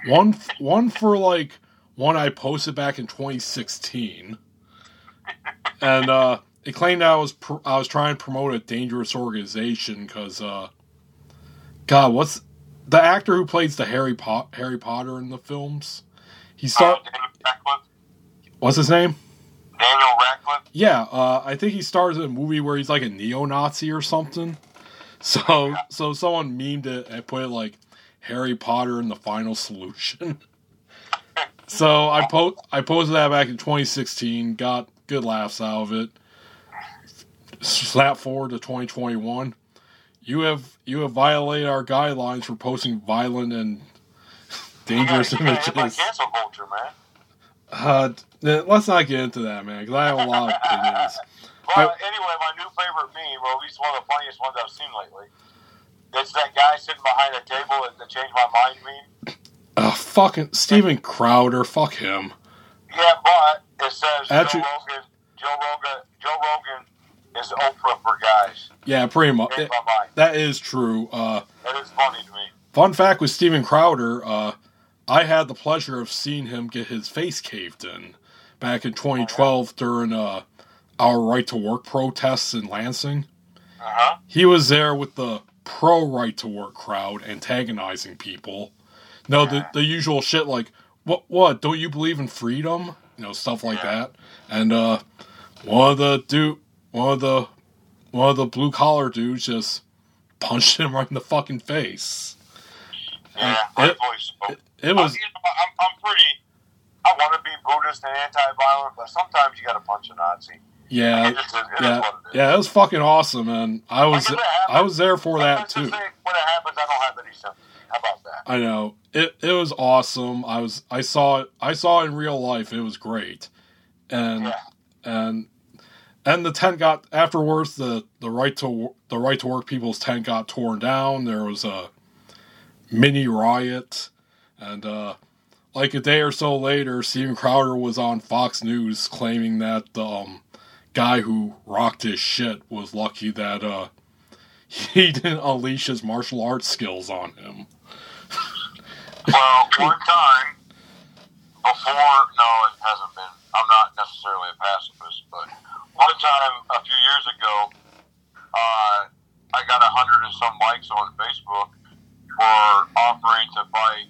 One one for like one I posted back in 2016, and uh, it claimed I was pr- I was trying to promote a dangerous organization because uh, God, what's the actor who plays the Harry po- Harry Potter in the films? He Uh, start Daniel Radcliffe. what's his name? Daniel Radcliffe. Yeah, uh, I think he stars in a movie where he's like a neo-Nazi or something. So, so someone memed it and put it like Harry Potter and the Final Solution. *laughs* so I po- I posted that back in 2016, got good laughs out of it. Slap forward to 2021. You have you have violated our guidelines for posting violent and *laughs* dangerous You gotta- you gotta my images. cancel culture, man. Uh, let's not get into that, man, because I have a lot of opinions. But anyway, my new favorite meme, or at least one of the funniest ones I've seen lately, it's that guy sitting behind a table at the Change My Mind meme. Uh, fucking Steven Crowder, fuck him. Yeah, but it says Actually- Joe Rogan. Joe Rogan. Joe Rogan is Oprah for guys. Yeah, pretty much. Mind. that is true. Uh, That is funny to me. fun fact with Steven Crowder, uh, I had the pleasure of seeing him get his face caved in back in 2012 during uh, our right to work protests in Lansing. Uh huh. He was there with the pro right to work crowd antagonizing people. No, the, the usual shit like, what, what, don't you believe in freedom? You know, stuff like Yeah. that. And, uh, one of the dude, one of the, one of the blue collar dudes just punched him right in the fucking face. Yeah, it-. It, it was, I'm, you know, I'm, I'm pretty. I want to be Buddhist and anti-violent, but sometimes you got to punch a Nazi. Yeah, It just is, it is yeah, yeah, it was fucking awesome, and I was, Like, if it happens- I was there for that too. when it happens, I don't have any. How about that? I know it. It was awesome. I was. I saw it. I saw it in real life. It was great, and Yeah. and and the tent got afterwards. The the right to the right to work people's tent got torn down. There was a mini riot, and uh, like a day or so later, Steven Crowder was on Fox News claiming that the um, guy who rocked his shit was lucky that uh, *laughs* he didn't unleash his martial arts skills on him. Well, one time before, no, it hasn't been. I'm not necessarily a pacifist, but one time a few years ago, uh, I got a hundred and some likes on Facebook for offering to fight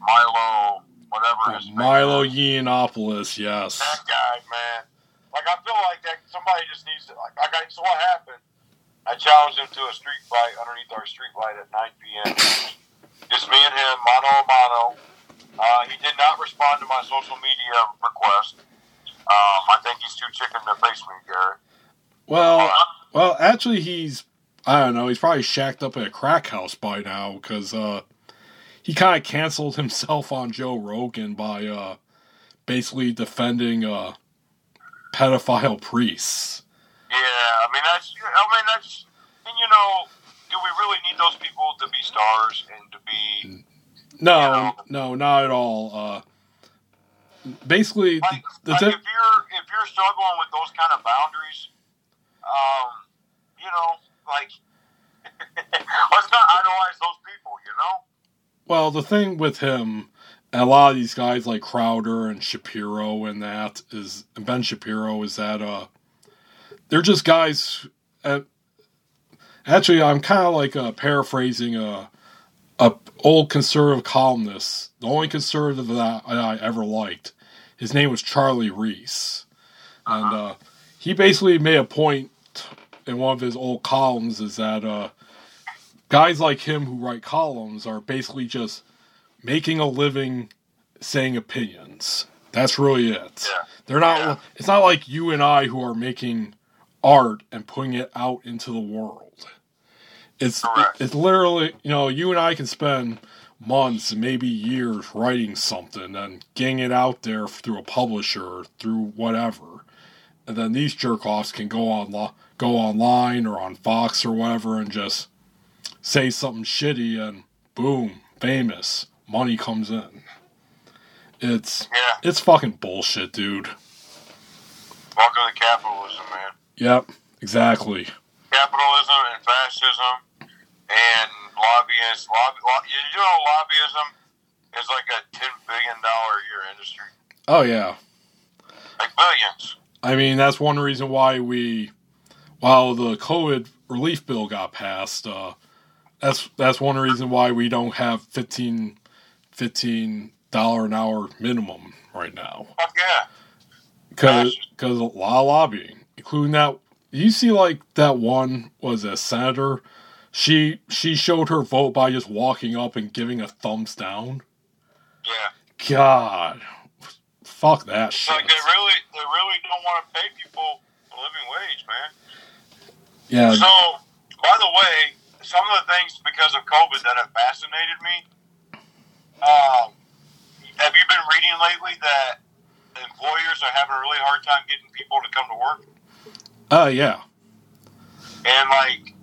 Milo, whatever his name Milo is. Yiannopoulos, yes. That guy, man. Like I feel like that somebody just needs to. Like, like I, so what happened? I challenged him to a street fight underneath our street light at 9 p.m. Just me and him, mano a mano. Uh, he did not respond to my social media request. Um, I think he's too chicken to face me, Garret. Well, well, actually, he's I don't know. He's probably shacked up at a crack house by now because uh, he kind of canceled *laughs* himself on Joe Rogan by uh, basically defending uh, pedophile priests. Yeah, I mean that's. I mean that's. And you know, do we really need those people to be stars and to be No, You know? no, not at all. Uh, basically, like, like if you're if you're struggling with those kind of boundaries, um, you know, like *laughs* let's not idolize those people. You know, well, the thing with him, and a lot of these guys like Crowder and Shapiro and that is and Ben Shapiro is that uh, they're just guys. Uh, actually, I'm kind of like uh, paraphrasing a a old conservative columnist. The only conservative that I ever liked. His name was Charley Reese, and uh, he basically made a point in one of his old columns is that uh, guys like him who write columns are basically just making a living saying opinions. That's really it. Yeah. They're not. Yeah. It's not like you and I who are making art and putting it out into the world. It's Correct. it's literally you know you and I can spend months and maybe years writing something and getting it out there through a publisher through whatever, and then these jerk offs can go on go online or on Fox or whatever and just say something shitty and boom, famous, money comes in. It's yeah. it's fucking bullshit, dude. Welcome to capitalism, man. Yep, exactly. Capitalism and fascism and lobbyists. Lobby, lo- you know, lobbyism is like a ten billion dollar a year industry, Oh yeah. like billions. I mean, that's one reason why we, while the COVID relief bill got passed, uh, that's that's one reason why we don't have 15 dollar an hour minimum right now. Fuck yeah. Because because a lot of lobbying, including that. You see, like that one was a senator. She she showed her vote by just walking up and giving a thumbs down. Yeah. God, fuck that It's shit. like they really, they really don't want to pay people a living wage, man. Yeah, So, by the way, some of the things because of COVID that have fascinated me. Um, have you been reading lately that employers are having a really hard time getting people to come to work? uh, yeah, and like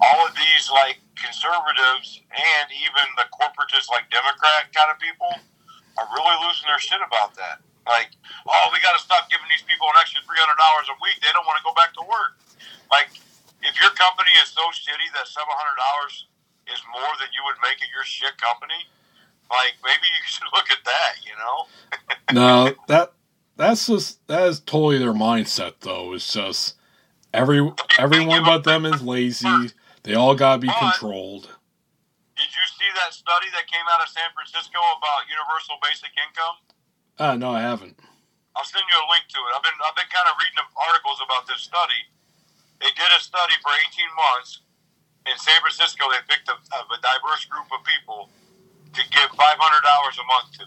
all of these like conservatives and even the corporatist like Democrat kind of people are really losing their shit about that. Like, oh, we got to stop giving these people an extra three hundred dollars a week. They don't want to go back to work. Like, if your company is so shitty that seven hundred dollars is more than you would make at your shit company, like maybe you should look at that. You know? *laughs* no, that that's just that is totally their mindset though. It's just every everyone but them is lazy. They all gotta be controlled. Did you see that study that came out of San Francisco about universal basic income? Uh no, I haven't. I'll send you a link to it. I've been I've been kind of reading articles about this study. They did a study for 18 months in San Francisco. They picked a, a diverse group of people to give $500 a month to.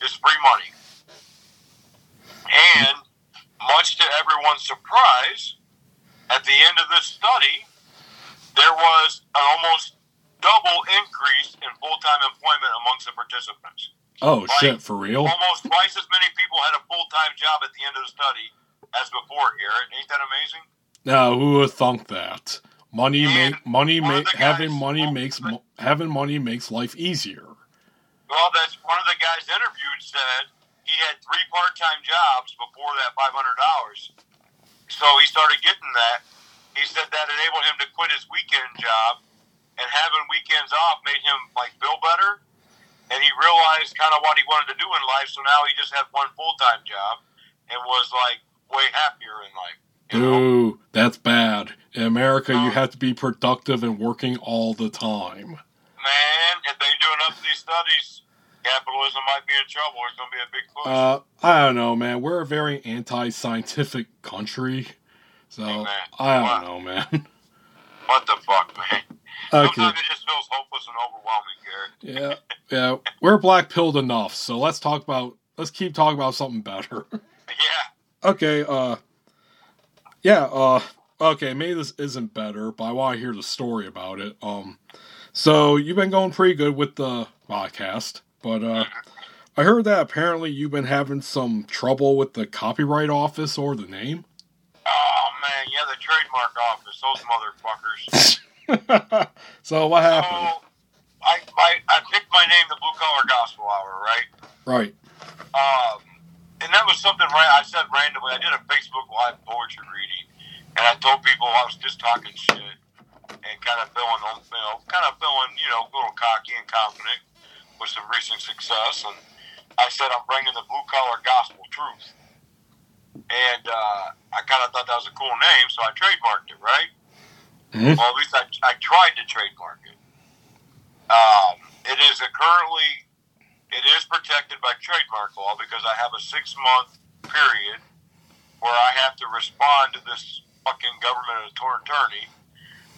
It's free money. And much to everyone's surprise, at the end of this study, there was an almost double increase in full-time employment amongst the participants Oh shit, for real? almost twice as many people had a full time job at the end of the study as before. Garret, ain't that amazing? Now who would thunk that? Money And make money make having guys- money well, makes mo- having money makes life easier. Well, that's one of the guys interviewed said he had three part time jobs before that five hundred dollars. So he started getting that. He said that enabled him to quit his weekend job, and having weekends off made him like feel better. And he realized kind of what he wanted to do in life. So now he just had one full time job, and was like way happier in life. Ooh, that's bad. In America, you have to be productive and working all the time. Man, if they do enough of these studies, capitalism might be in trouble. There's going to be a big push. Uh, I don't know, man. We're a very anti-scientific country, so Amen. I don't know, man. *laughs* what the fuck, man? okay, Sometimes it just feels hopeless and overwhelming, Garret. yeah, yeah. We're black pilled enough, so let's talk about. Let's keep talking about something better. *laughs* Yeah. okay, uh, yeah, uh, okay. Maybe this isn't better, but I want to hear the story about it. Um, so you've been going pretty good with the podcast, but uh. I heard that apparently you've been having some trouble with the copyright office or the name. Oh, man. Yeah, the trademark office. Those motherfuckers. *laughs* so what happened? So I, I I picked my name, the Blue Collar Gospel Hour, right? Right. Um, and that was something right. I said randomly. I did a Facebook Live poetry reading, and I told people I was just talking shit and kind of feeling, you know, kind of feeling, you know, a little cocky and confident with some recent success. And I said I'm bringing the blue collar gospel truth, and uh, I kind of thought that was a cool name, so I trademarked it, right? Mhm. Well, at least I, I tried to trademark it. Um, it is a currently it is protected by trademark law because I have a six month period where I have to respond to this fucking government attorney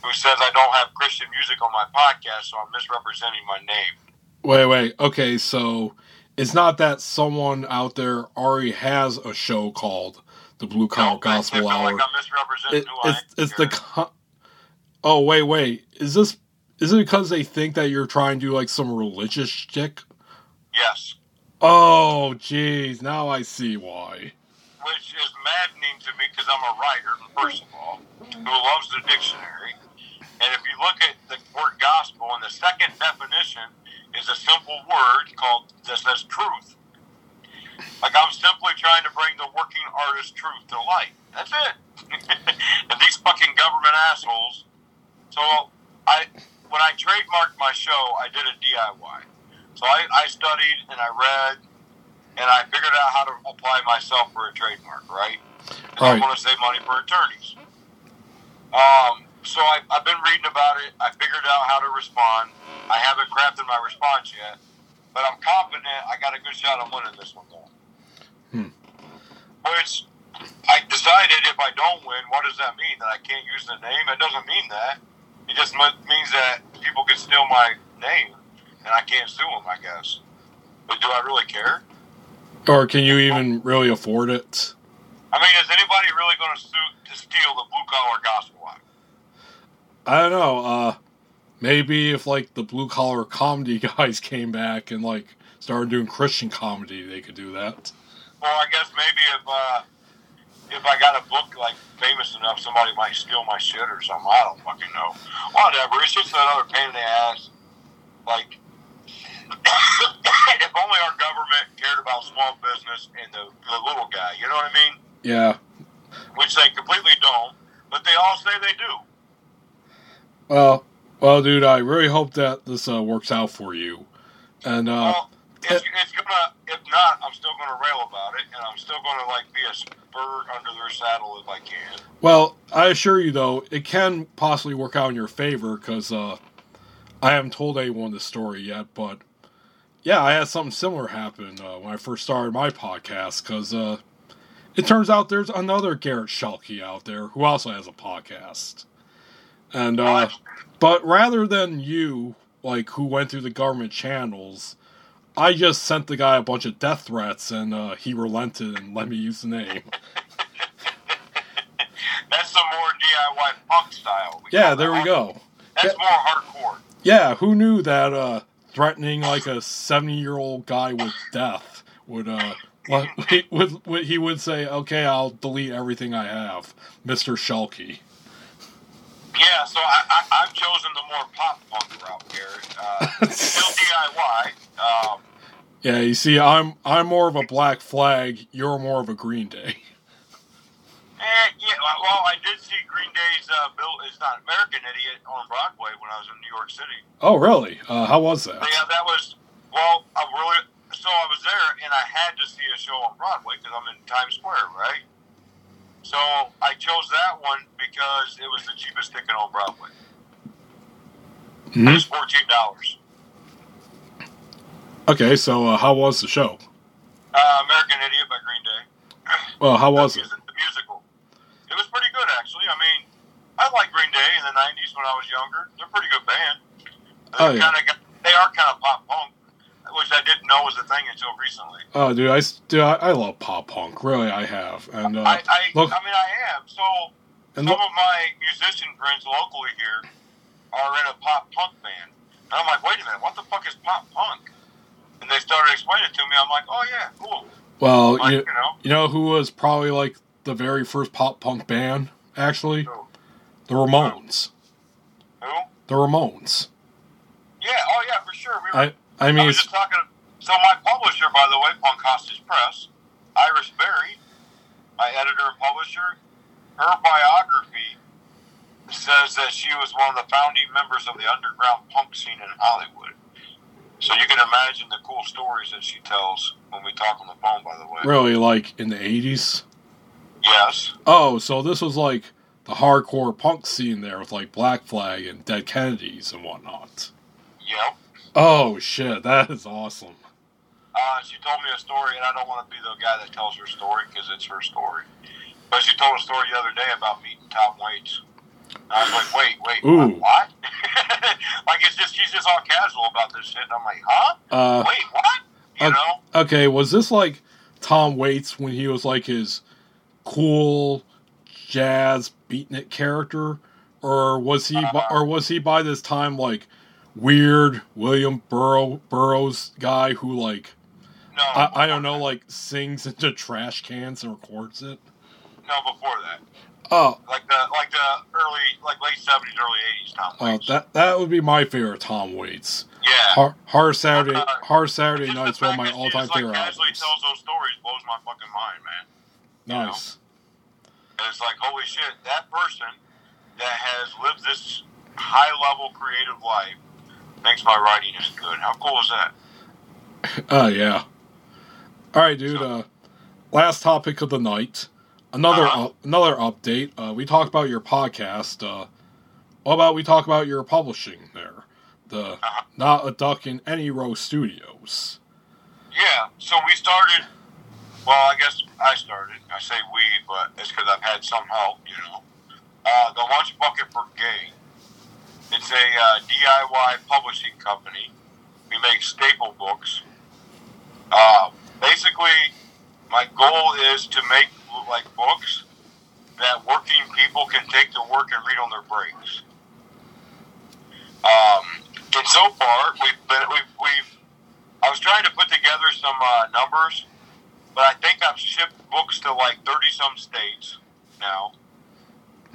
who says I don't have Christian music on my podcast, so I'm misrepresenting my name. Wait, wait. Okay, so it's not that someone out there already has a show called the Blue Collar Don't Gospel Hour. Like I'm misrepresenting It, who I it's am. it's the co- oh wait wait is this is it because they think that you're trying to do like some religious shtick? Yes, Oh jeez, now I see why. which is maddening to me because I'm a writer, first of all, who loves the dictionary. And if you look at the word gospel, and the second definition is a simple word called that says truth. Like I'm simply trying to bring the working artist truth to light. That's it. *laughs* and these fucking government assholes. So I, when I trademarked my show, I did a DIY. So I, I studied and I read and I figured out how to apply myself for a trademark, right? I Right. want to save money for attorneys. Um, so I, I've been reading about it. I figured out how to respond. I haven't crafted my response yet, but I'm confident I got a good shot of winning this one, though. Hmm. Which I decided if I don't win, what does that mean? That I can't use the name? It doesn't mean that. It just means that people can steal my name, and I can't sue them, I guess. But do I really care? Or can you even really afford it? I mean, is anybody really going to sue to steal the blue collar gospel? I don't know. Uh, maybe if like the blue collar comedy *laughs* guys came back and like started doing Christian comedy, they could do that. Well, I guess maybe if uh, if I got a book like famous enough, somebody might steal my shit or something. I don't fucking know. Whatever. It's just another pain in the ass. Like, *coughs* if only our government cared about small business and the, the little guy. You know what I mean? Yeah. Which they completely don't, but they all say they do. Well, well, dude, I really hope that this uh, works out for you. And uh, well, it's, it's gonna. If not, I'm still gonna rail about it, and I'm still gonna like be a spur under their saddle if I can. well, I assure you though, it can possibly work out in your favor because uh, I haven't told anyone this story yet, but yeah, I had something similar happen uh, when I first started my podcast because uh, it turns out there's another Garret Schuelke out there who also has a podcast. And uh, but rather than you, like who went through the government channels, I just sent the guy a bunch of death threats, and uh, he relented and let me use the name. That's some more DIY punk style. Yeah, there we go. That's more hardcore. Yeah, who knew that uh, threatening like a seventy-year-old guy with death would uh, *laughs* he would, would he would say, "Okay, I'll delete everything I have, Mister Schuelke." Yeah, so I, I, I've chosen the more pop punk route, here Uh, still *laughs* DIY. Um, Yeah, you see, I'm I'm more of a Black Flag. You're more of a Green Day. Yeah, well, I did see Green Day's uh, Bill. It's not American Idiot on Broadway when I was in New York City. Oh, really? Uh, how was that? Yeah, that was well. I really so I was there, and I had to see a show on Broadway because I'm in Times Square, right? So I chose that one because it was the cheapest ticket on Broadway. It Mhm. was fourteen dollars. Okay, so uh, how was the show? Uh, American Idiot by Green Day. Well, how was it? the musical. Was pretty good, actually. I mean, I liked Green Day in the '90s when I was younger. They're a pretty good band. They Oh, yeah. kind of they are kind of pop punk, which I didn't know was a thing until recently. Oh, dude, I dude, I, I love pop punk. Really, I have. And uh, I, I, look, I mean, I am. So and some look, of my musician friends locally here are in a pop punk band, and I'm like, wait a minute, what the fuck is pop punk? And they started explaining it to me. I'm like, oh yeah, cool. well, Like, you, you know, you know who was probably like the very first pop punk band? Actually, so, the Ramones. Who? The Ramones. Yeah. Oh yeah, for sure. We were, I I I mean, was just talking. So my publisher, by the way, Punk Hostage Press, Iris Berry, my editor and publisher, her biography says that she was one of the founding members of the underground punk scene in Hollywood. So you can imagine the cool stories that she tells when we talk on the phone. By the way, really like in the '80s. Yes, Oh, so this was like the hardcore punk scene there with like Black Flag and Dead Kennedys and whatnot. yep. Oh shit, that is awesome. Uh, she told me a story, and I don't want to be the guy that tells her story because it's her story. But she told a story the other day about meeting Tom Waits. And I was like, wait, wait, Ooh. what? *laughs* like it's just she's just all casual about this shit. And I'm like, huh? Uh, Wait, what? You Uh, know? okay, was this like Tom Waits when he was like his cool jazz beatnik character, or was he, Uh, or was he by this time like weird William Burrow Burroughs guy who like No, I, I don't know like sings into trash cans and records it? No, before that, Oh, like the like the early, like late seventies, early eighties, Tom oh, Waits. that that would be my favorite Tom Waits. yeah. Hard, Hard Saturday, Uh, Hard Saturday Night's one of my that all-time like, favorite casually albums. tells those stories blows my fucking mind, man. Know? Nice. And it's like, holy shit, that person that has lived this high level creative life thinks my writing is good. How cool is that? Oh *laughs* yeah. All right, dude. Uh, last topic of the night. Another Uh-huh. uh, another update. Uh, we talked about your podcast. Uh, what about we talk about your publishing there? The Uh-huh. not a duck in any row studios. Yeah, so we started, well, I guess I started. I say we, but it's because I've had some help, you know. Uh, the Lunch Bucket Brigade. It's a uh, DIY publishing company. We make staple books. Uh, basically, my goal is to make like books that working people can take to work and read on their breaks. Um, and so far, we've been we've, we've I was trying to put together some uh, numbers, but I think I've shipped books to like thirty some states now,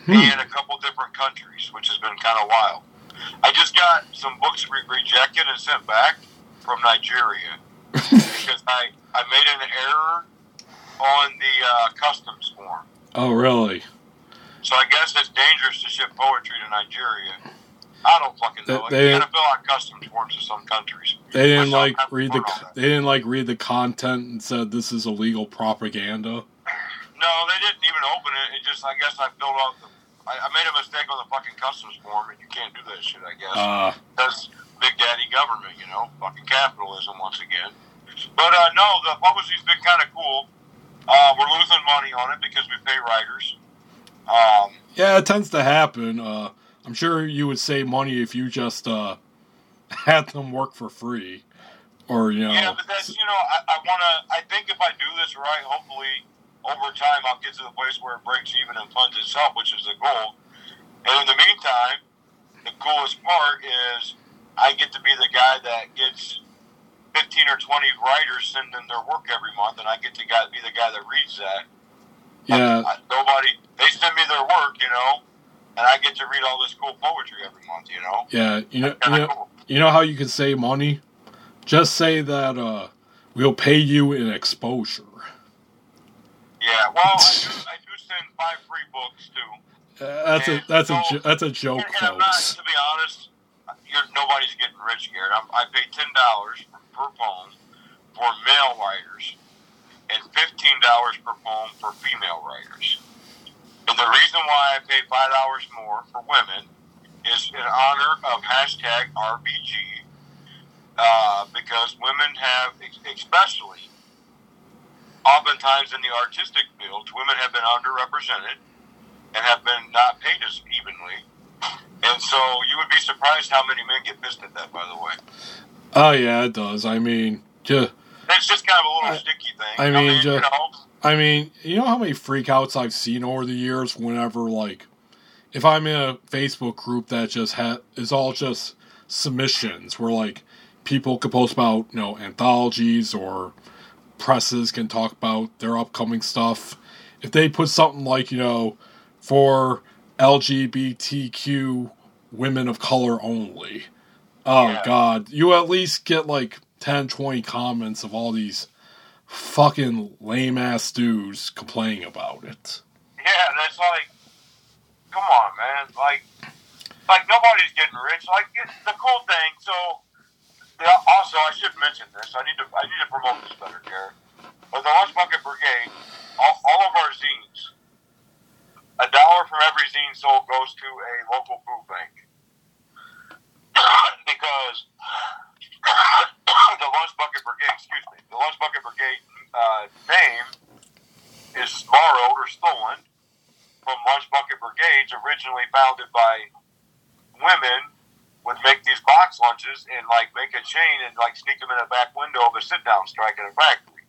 Hmm. and a couple different countries, which has been kind of wild. I just got some books re- rejected and sent back from Nigeria *laughs* because I, I made an error on the uh, customs form. Oh really? So I guess it's dangerous to ship poetry to Nigeria. I don't fucking know. They- you gotta fill out customs forms in some countries. They didn't like read the learn all that. they didn't like read the content and said this is illegal propaganda. No, they didn't even open it. It just, I guess I filled out the. I, I made a mistake on the fucking customs form, and you can't do that shit. I guess Uh, that's big daddy government, you know, fucking capitalism once again. But uh, no, the publishing's been kind of cool. Uh, we're losing money on it because we pay writers. Um, yeah, it tends to happen. Uh, I'm sure you would save money if you just uh, *laughs* had them work for free, or you know. Yeah, but that's you know, I, I want to. I think if I do this right, hopefully over time I'll get to the place where it breaks even and funds itself, which is the goal. And in the meantime, the coolest part is I get to be the guy that gets fifteen or twenty writers sending their work every month, and I get to guy, be the guy that reads that. yeah, I, nobody they send me their work, you know, and I get to read all this cool poetry every month, you know. yeah. You know, you know, cool. you know how you can save money? Just say that uh, we'll pay you in exposure. Yeah, well, I *laughs* do, I do send five free books too. Uh, that's a that's a jo- that's a joke, And, and I'm not, to be honest, you're, nobody's getting rich, Garret. I'm, I pay ten dollars per poem for male writers, and fifteen dollars per poem for female writers. And the reason why I pay five dollars more for women is in honor of hashtag RBG, uh, because women have, especially, oftentimes in the artistic fields, women have been underrepresented and have been not paid as evenly. And so you would be surprised how many men get pissed at that, by the way. Oh yeah, it does. I mean, just It's just kind of a little I- sticky thing. I mean, you know, I mean, you know how many freakouts I've seen over the years whenever like if I'm in a Facebook group that just ha- is all just submissions where like people can post about, you know, anthologies or presses can talk about their upcoming stuff. If they put something like, you know, for LGBTQ women of color only. Oh Yeah. god, you at least get like 10, 20 comments of all these fucking lame ass dudes complaining about it. Yeah, it's like, come on, man. Like, like nobody's getting rich. Like the cool thing. So, also, I should mention this. I need to, I need to promote this better, Garret. With the Lunch Bucket Brigade, all, all of our zines, a dollar from every zine sold goes to a local food bank. *coughs* because *coughs* the Lunch Bucket Brigade, excuse me, the Lunch Bucket Brigade uh, name is borrowed or stolen from Lunch Bucket Brigades, originally founded by women, would make these box lunches and like make a chain and like sneak them in a back window of a sit down strike in a factory.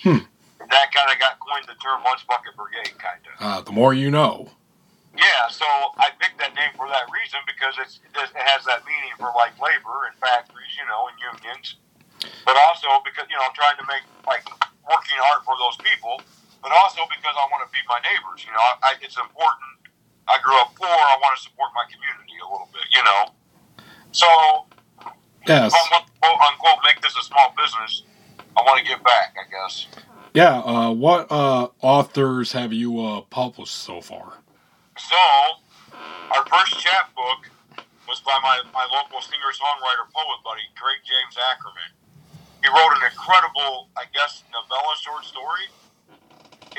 Hmm. And that kind of got coined the term Lunch Bucket Brigade, kind of. Uh, the more you know. Yeah, so I picked that name for that reason because it's, it has that meaning for like labor and factories, you know, and unions. But also because you know I'm trying to make like working hard for those people, but also because I want to feed my neighbors. You know, I, I, it's important. I grew up poor. I want to support my community a little bit. You know, so Yes. quote unquote make this a small business, I want to give back. I guess. Yeah, uh, what uh, authors have you uh, published so far? So, our first chapbook was by my, my local singer songwriter poet buddy, Craig James Ackerman. He wrote an incredible, I guess, novella short story.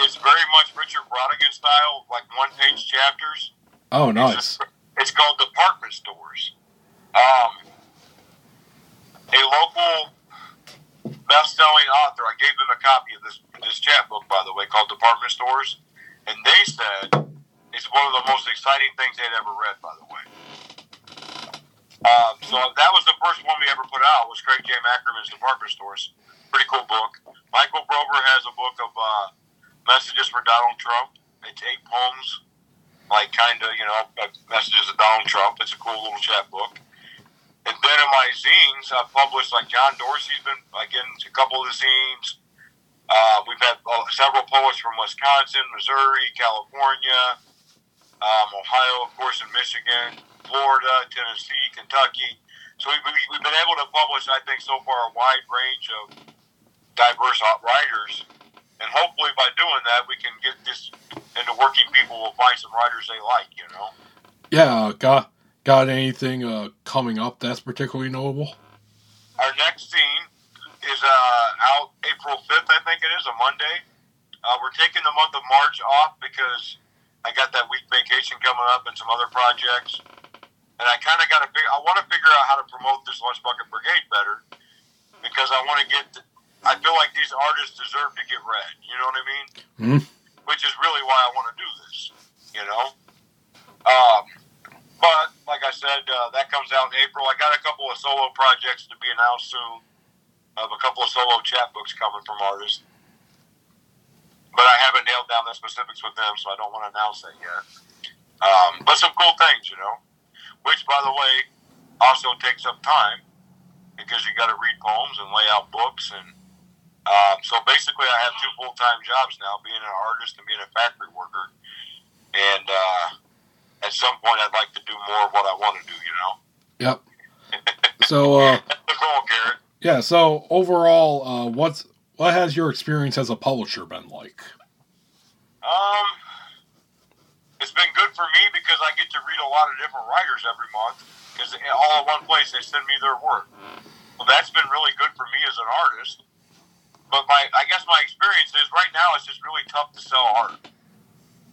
It's very much Richard Brautigan style, like one page chapters. Oh, It's, nice. it's called Department Stores. Um, a local best-selling author. I gave them a copy of this this chapbook, by the way, called Department Stores, and they said it's one of the most exciting things they'd ever read. By the way, um, so that was the first one we ever put out. Was Craig J. Ackerman's Department Stores? Pretty cool book. Michael Brover has a book of uh, messages for Donald Trump. It's eight poems, like kind of you know uh, messages of Donald Trump. It's a cool little chapbook. And then in my zines, I've published like John Dorsey's been like in a couple of the zines. Uh, we've had uh, several poets from Wisconsin, Missouri, California, um, Ohio, of course, and Michigan, Florida, Tennessee, Kentucky. So we've, we- we've been able to publish, I think, so far a wide range of diverse writers. And hopefully, by doing that, we can get this into working people. Will find some writers they like, you know. Yeah, uh, got got anything uh, coming up that's particularly notable? Our next zine is uh, out April 5th, I think it is, a Monday. Uh, we're taking the month of March off because I got that week vacation coming up and some other projects. And I kind of got to figure, I want to figure out how to promote this Lunch Bucket Brigade better because I want to get, I feel like these artists deserve to get read. You know what I mean? Hmm. Which is really why I want to do this, you know? Um, but like I said, uh, that comes out in April. I got a couple of solo projects to be announced soon. I Of a couple of solo chapbooks coming from artists, but I haven't nailed down the specifics with them, so I don't want to announce that yet. Um, but some cool things, you know. Which, by the way, also takes up time because you got to read poems and lay out books, and um, so basically, I have two full time jobs now: being an artist and being a factory worker. And uh, at some point, I'd like to do more of what I want to do. You know, Yep. So, uh, *laughs* that's the goal, Garret. yeah. So overall, uh, what's what has your experience as a publisher been like? Um, it's been good for me because I get to read a lot of different writers every month because all in one place they send me their work. Well, that's been really good for me as an artist. But my, I guess my experience is right now it's just really tough to sell art.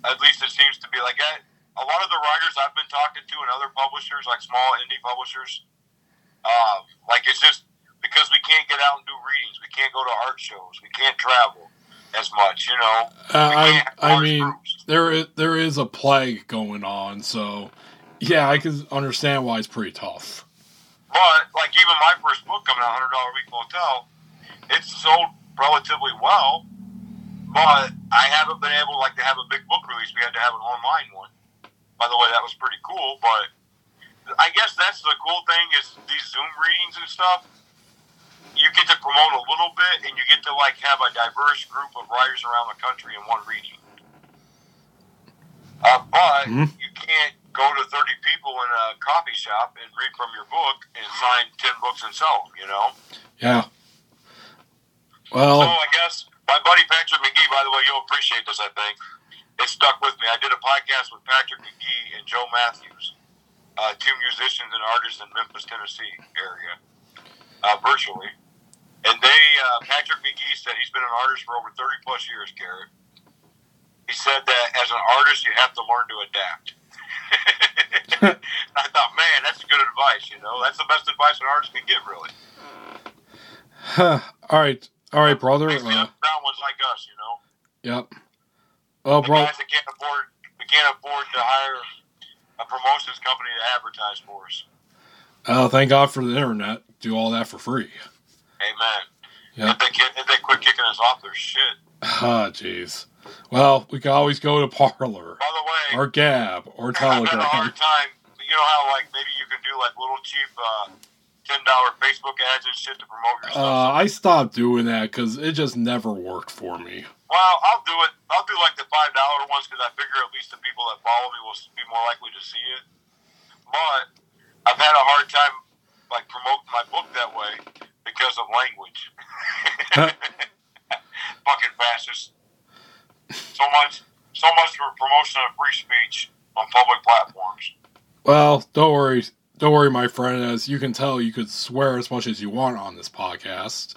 At least it seems to be like I, a lot of the writers I've been talking to and other publishers, like small indie publishers, um, like it's just because we can't get out and do readings, we can't go to art shows, we can't travel as much, you know. Uh, I I mean, groups. there is, there is a plague going on, so yeah, I can understand why it's pretty tough. But like even my first book coming out, hundred dollar week motel, it's sold relatively well. But I haven't been able like to have a big book release. We had to have an online one. By the way, that was pretty cool. But I guess that's the cool thing is these Zoom readings and stuff. You get to promote a little bit, and you get to like have a diverse group of writers around the country in one reading. Uh, but Mhm. you can't go to 30 people in a coffee shop and read from your book and sign 10 books and sell them, you know? Yeah. Well, So I guess my buddy Patrick McGee, by the way, you'll appreciate this, I think. It stuck with me. I did a podcast with Patrick McGee and Joe Matthews, uh, two musicians and artists in Memphis, Tennessee area, uh, virtually. And they, uh, Patrick McGee said he's been an artist for over 30 plus years, Garret. He said that as an artist, you have to learn to adapt. *laughs* I thought, man, that's good advice, you know? That's the best advice an artist can get, really. Huh. all right, all right, brother. Uh, underground ones like us, you know? yep. Oh, the bro. guys that can't afford that can't afford to hire a promotions company to advertise for us. Oh, thank God for the internet. Do all that for free. Amen. Yeah. If they get, if they quit kicking us off their shit. Ah, jeez. Well, we can always go to Parler By the way, or Gab or I've had a hard time. You know how like maybe you can do like little cheap uh, ten dollar Facebook ads and shit to promote your stuff. Uh, I stopped doing that because it just never worked for me. well, I'll do it. I'll do like the five dollar ones because I figure at least the people that follow me will be more likely to see it. But I've had a hard time like promoting my book that way because of language. *laughs* Fucking fascist. So much, so much for promotion of free speech on public platforms. Well, don't worry, don't worry, my friend. As you can tell, you could swear as much as you want on this podcast.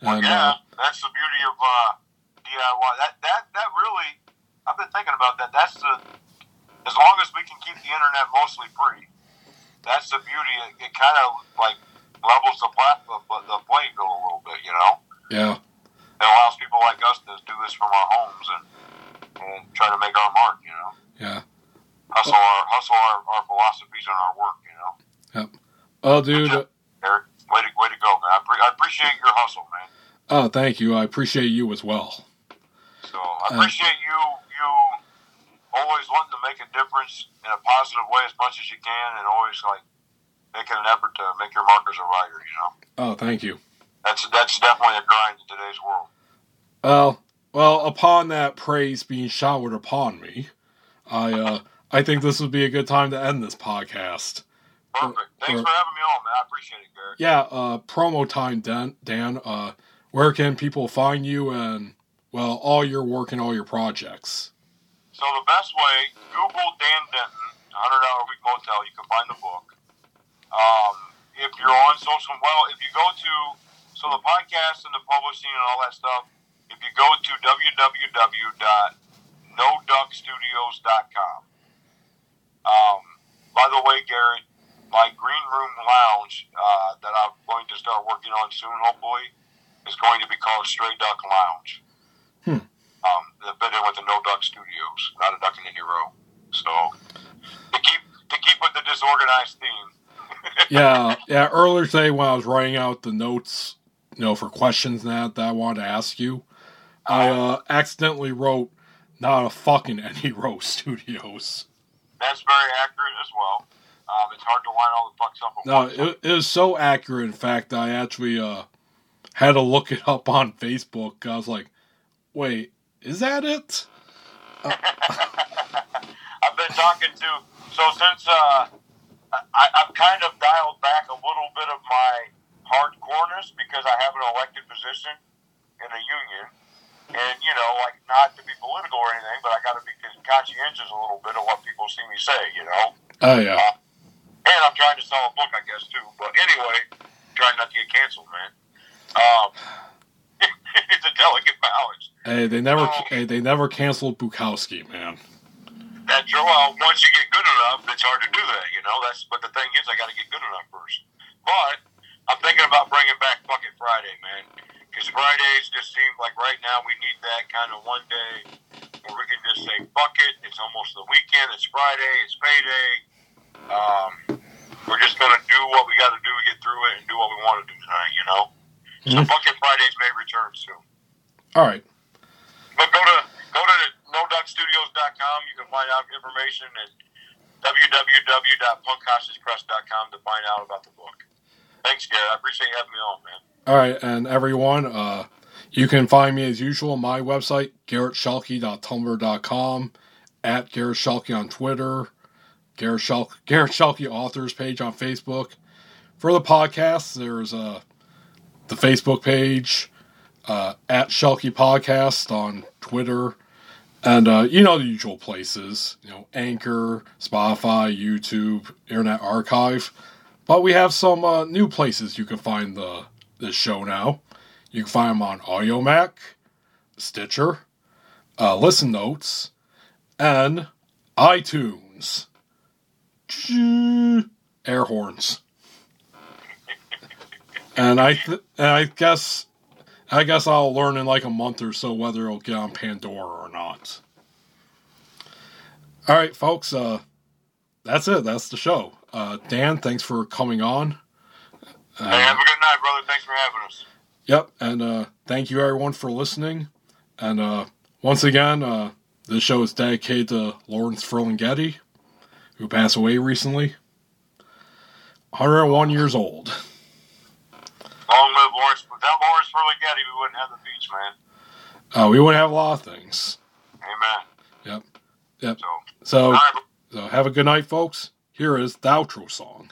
And, yeah, uh, that's the beauty of uh, DIY. That that that really, I've been thinking about that. That's the as long as we can keep the internet mostly free. That's the beauty. It, it kind of like levels the platform, the playing field a little bit. You know, yeah, it allows people like us to do this from our homes and and try to make our mark. You know, yeah. hustle our hustle our, our philosophies and our work. You know, Yep. Oh, dude. Eric, way to way to go, man. I, pre- I appreciate your hustle, man. Oh, thank you. I appreciate you as well. So I Uh, appreciate you you always wanting to make a difference in a positive way as much as you can, and always like making an effort to make your markers a writer. You know, Oh, thank you. that's that's definitely a grind in today's world. Well, well, upon that praise being showered upon me, I uh, I think this would be a good time to end this podcast. Perfect. Thanks or- for having me on, man. I appreciate it, Garret. Yeah, uh, promo time, Dan. Dan, uh, where can people find you and well, all your work and all your projects? So the best way, Google Dan Denton, hundred dollar week motel. You can find the book. If you're on social, well, if you go to so the podcast and the publishing and all that stuff. If you go to www.noduckstudios.com. Um, by the way, Garret, my green room lounge uh, that I'm going to start working on soon, hopefully, is going to be called Stray Duck Lounge. Hmm. Um, the bit in with the No Duck Studios, not a duck in any row. So to keep to keep with the disorganized theme. Yeah, yeah. Earlier today, when I was writing out the notes, you know, for questions that that I wanted to ask you, I uh, accidentally wrote not a fucking any *laughs* row studios. That's very accurate as well. Um, it's hard to line all the fucks up. No, it, it was so accurate. In fact, I actually uh, had to look it up on Facebook. I was like, "Wait, is that it?" *laughs* I've been talking to so since uh, I, I've kind of dialed back a little bit of my hardcoreness because I have an elected position in a union, and you know, like not to be political or anything, but I got to be conscientious a little bit of what people see me say, you know. Oh yeah, And I'm trying to sell a book, I guess too. But anyway, trying not to get canceled, man. Um, *laughs* it's a delicate balance. hey, they never, Oh. hey, they never canceled Bukowski, man. That's true. Well, once you get good enough, it's hard to do that, you know. That's but the thing is, I got to get good enough first. But I'm thinking about bringing back Bucket Friday, man, because Fridays just seem like right now we need that kind of one day where we can just say bucket. It's almost the weekend. It's Friday. It's payday. Um, we're just gonna do what we got to do to get through it and do what we want to do tonight, you know. So Mhm. Bucket Fridays may return soon. All right, But go to go to noduckstudios.com. You can find out information and www.punkhostagepress.com to find out about the book. Thanks, Garret. I appreciate you having me on, man. all right, and everyone, uh, you can find me as usual on my website, garretschuelke.tumblr.com, at Garret Schuelke on Twitter, Garret, Shul- *laughs* Garret Schuelke authors page on Facebook. For the podcast, there's uh, the Facebook page uh, at Schuelke Podcast on Twitter, and uh, you know the usual places, you know Anchor, Spotify, YouTube, Internet Archive. But we have some uh, new places you can find the this show now. You can find them on Audiomack, Stitcher, uh, Listen Notes, and iTunes. Air horns. And I, th- and I guess, I guess I'll learn in like a month or so whether it'll get on Pandora or not. All right, folks. Uh, that's it. That's the show. Uh, Dan, thanks for coming on. hey, have a good night, brother. Thanks for having us. Yep, and uh, thank you everyone for listening. And uh, once again, uh, this show is dedicated to Lawrence Ferlinghetti, who passed away recently. 101 years old. Long live. Without Lawrence Ferlinghetti, we wouldn't have the beach, man. Uh, we wouldn't have a lot of things. Amen. Yep. Yep. So, So, right, so have a good night, folks. Here is the outro song.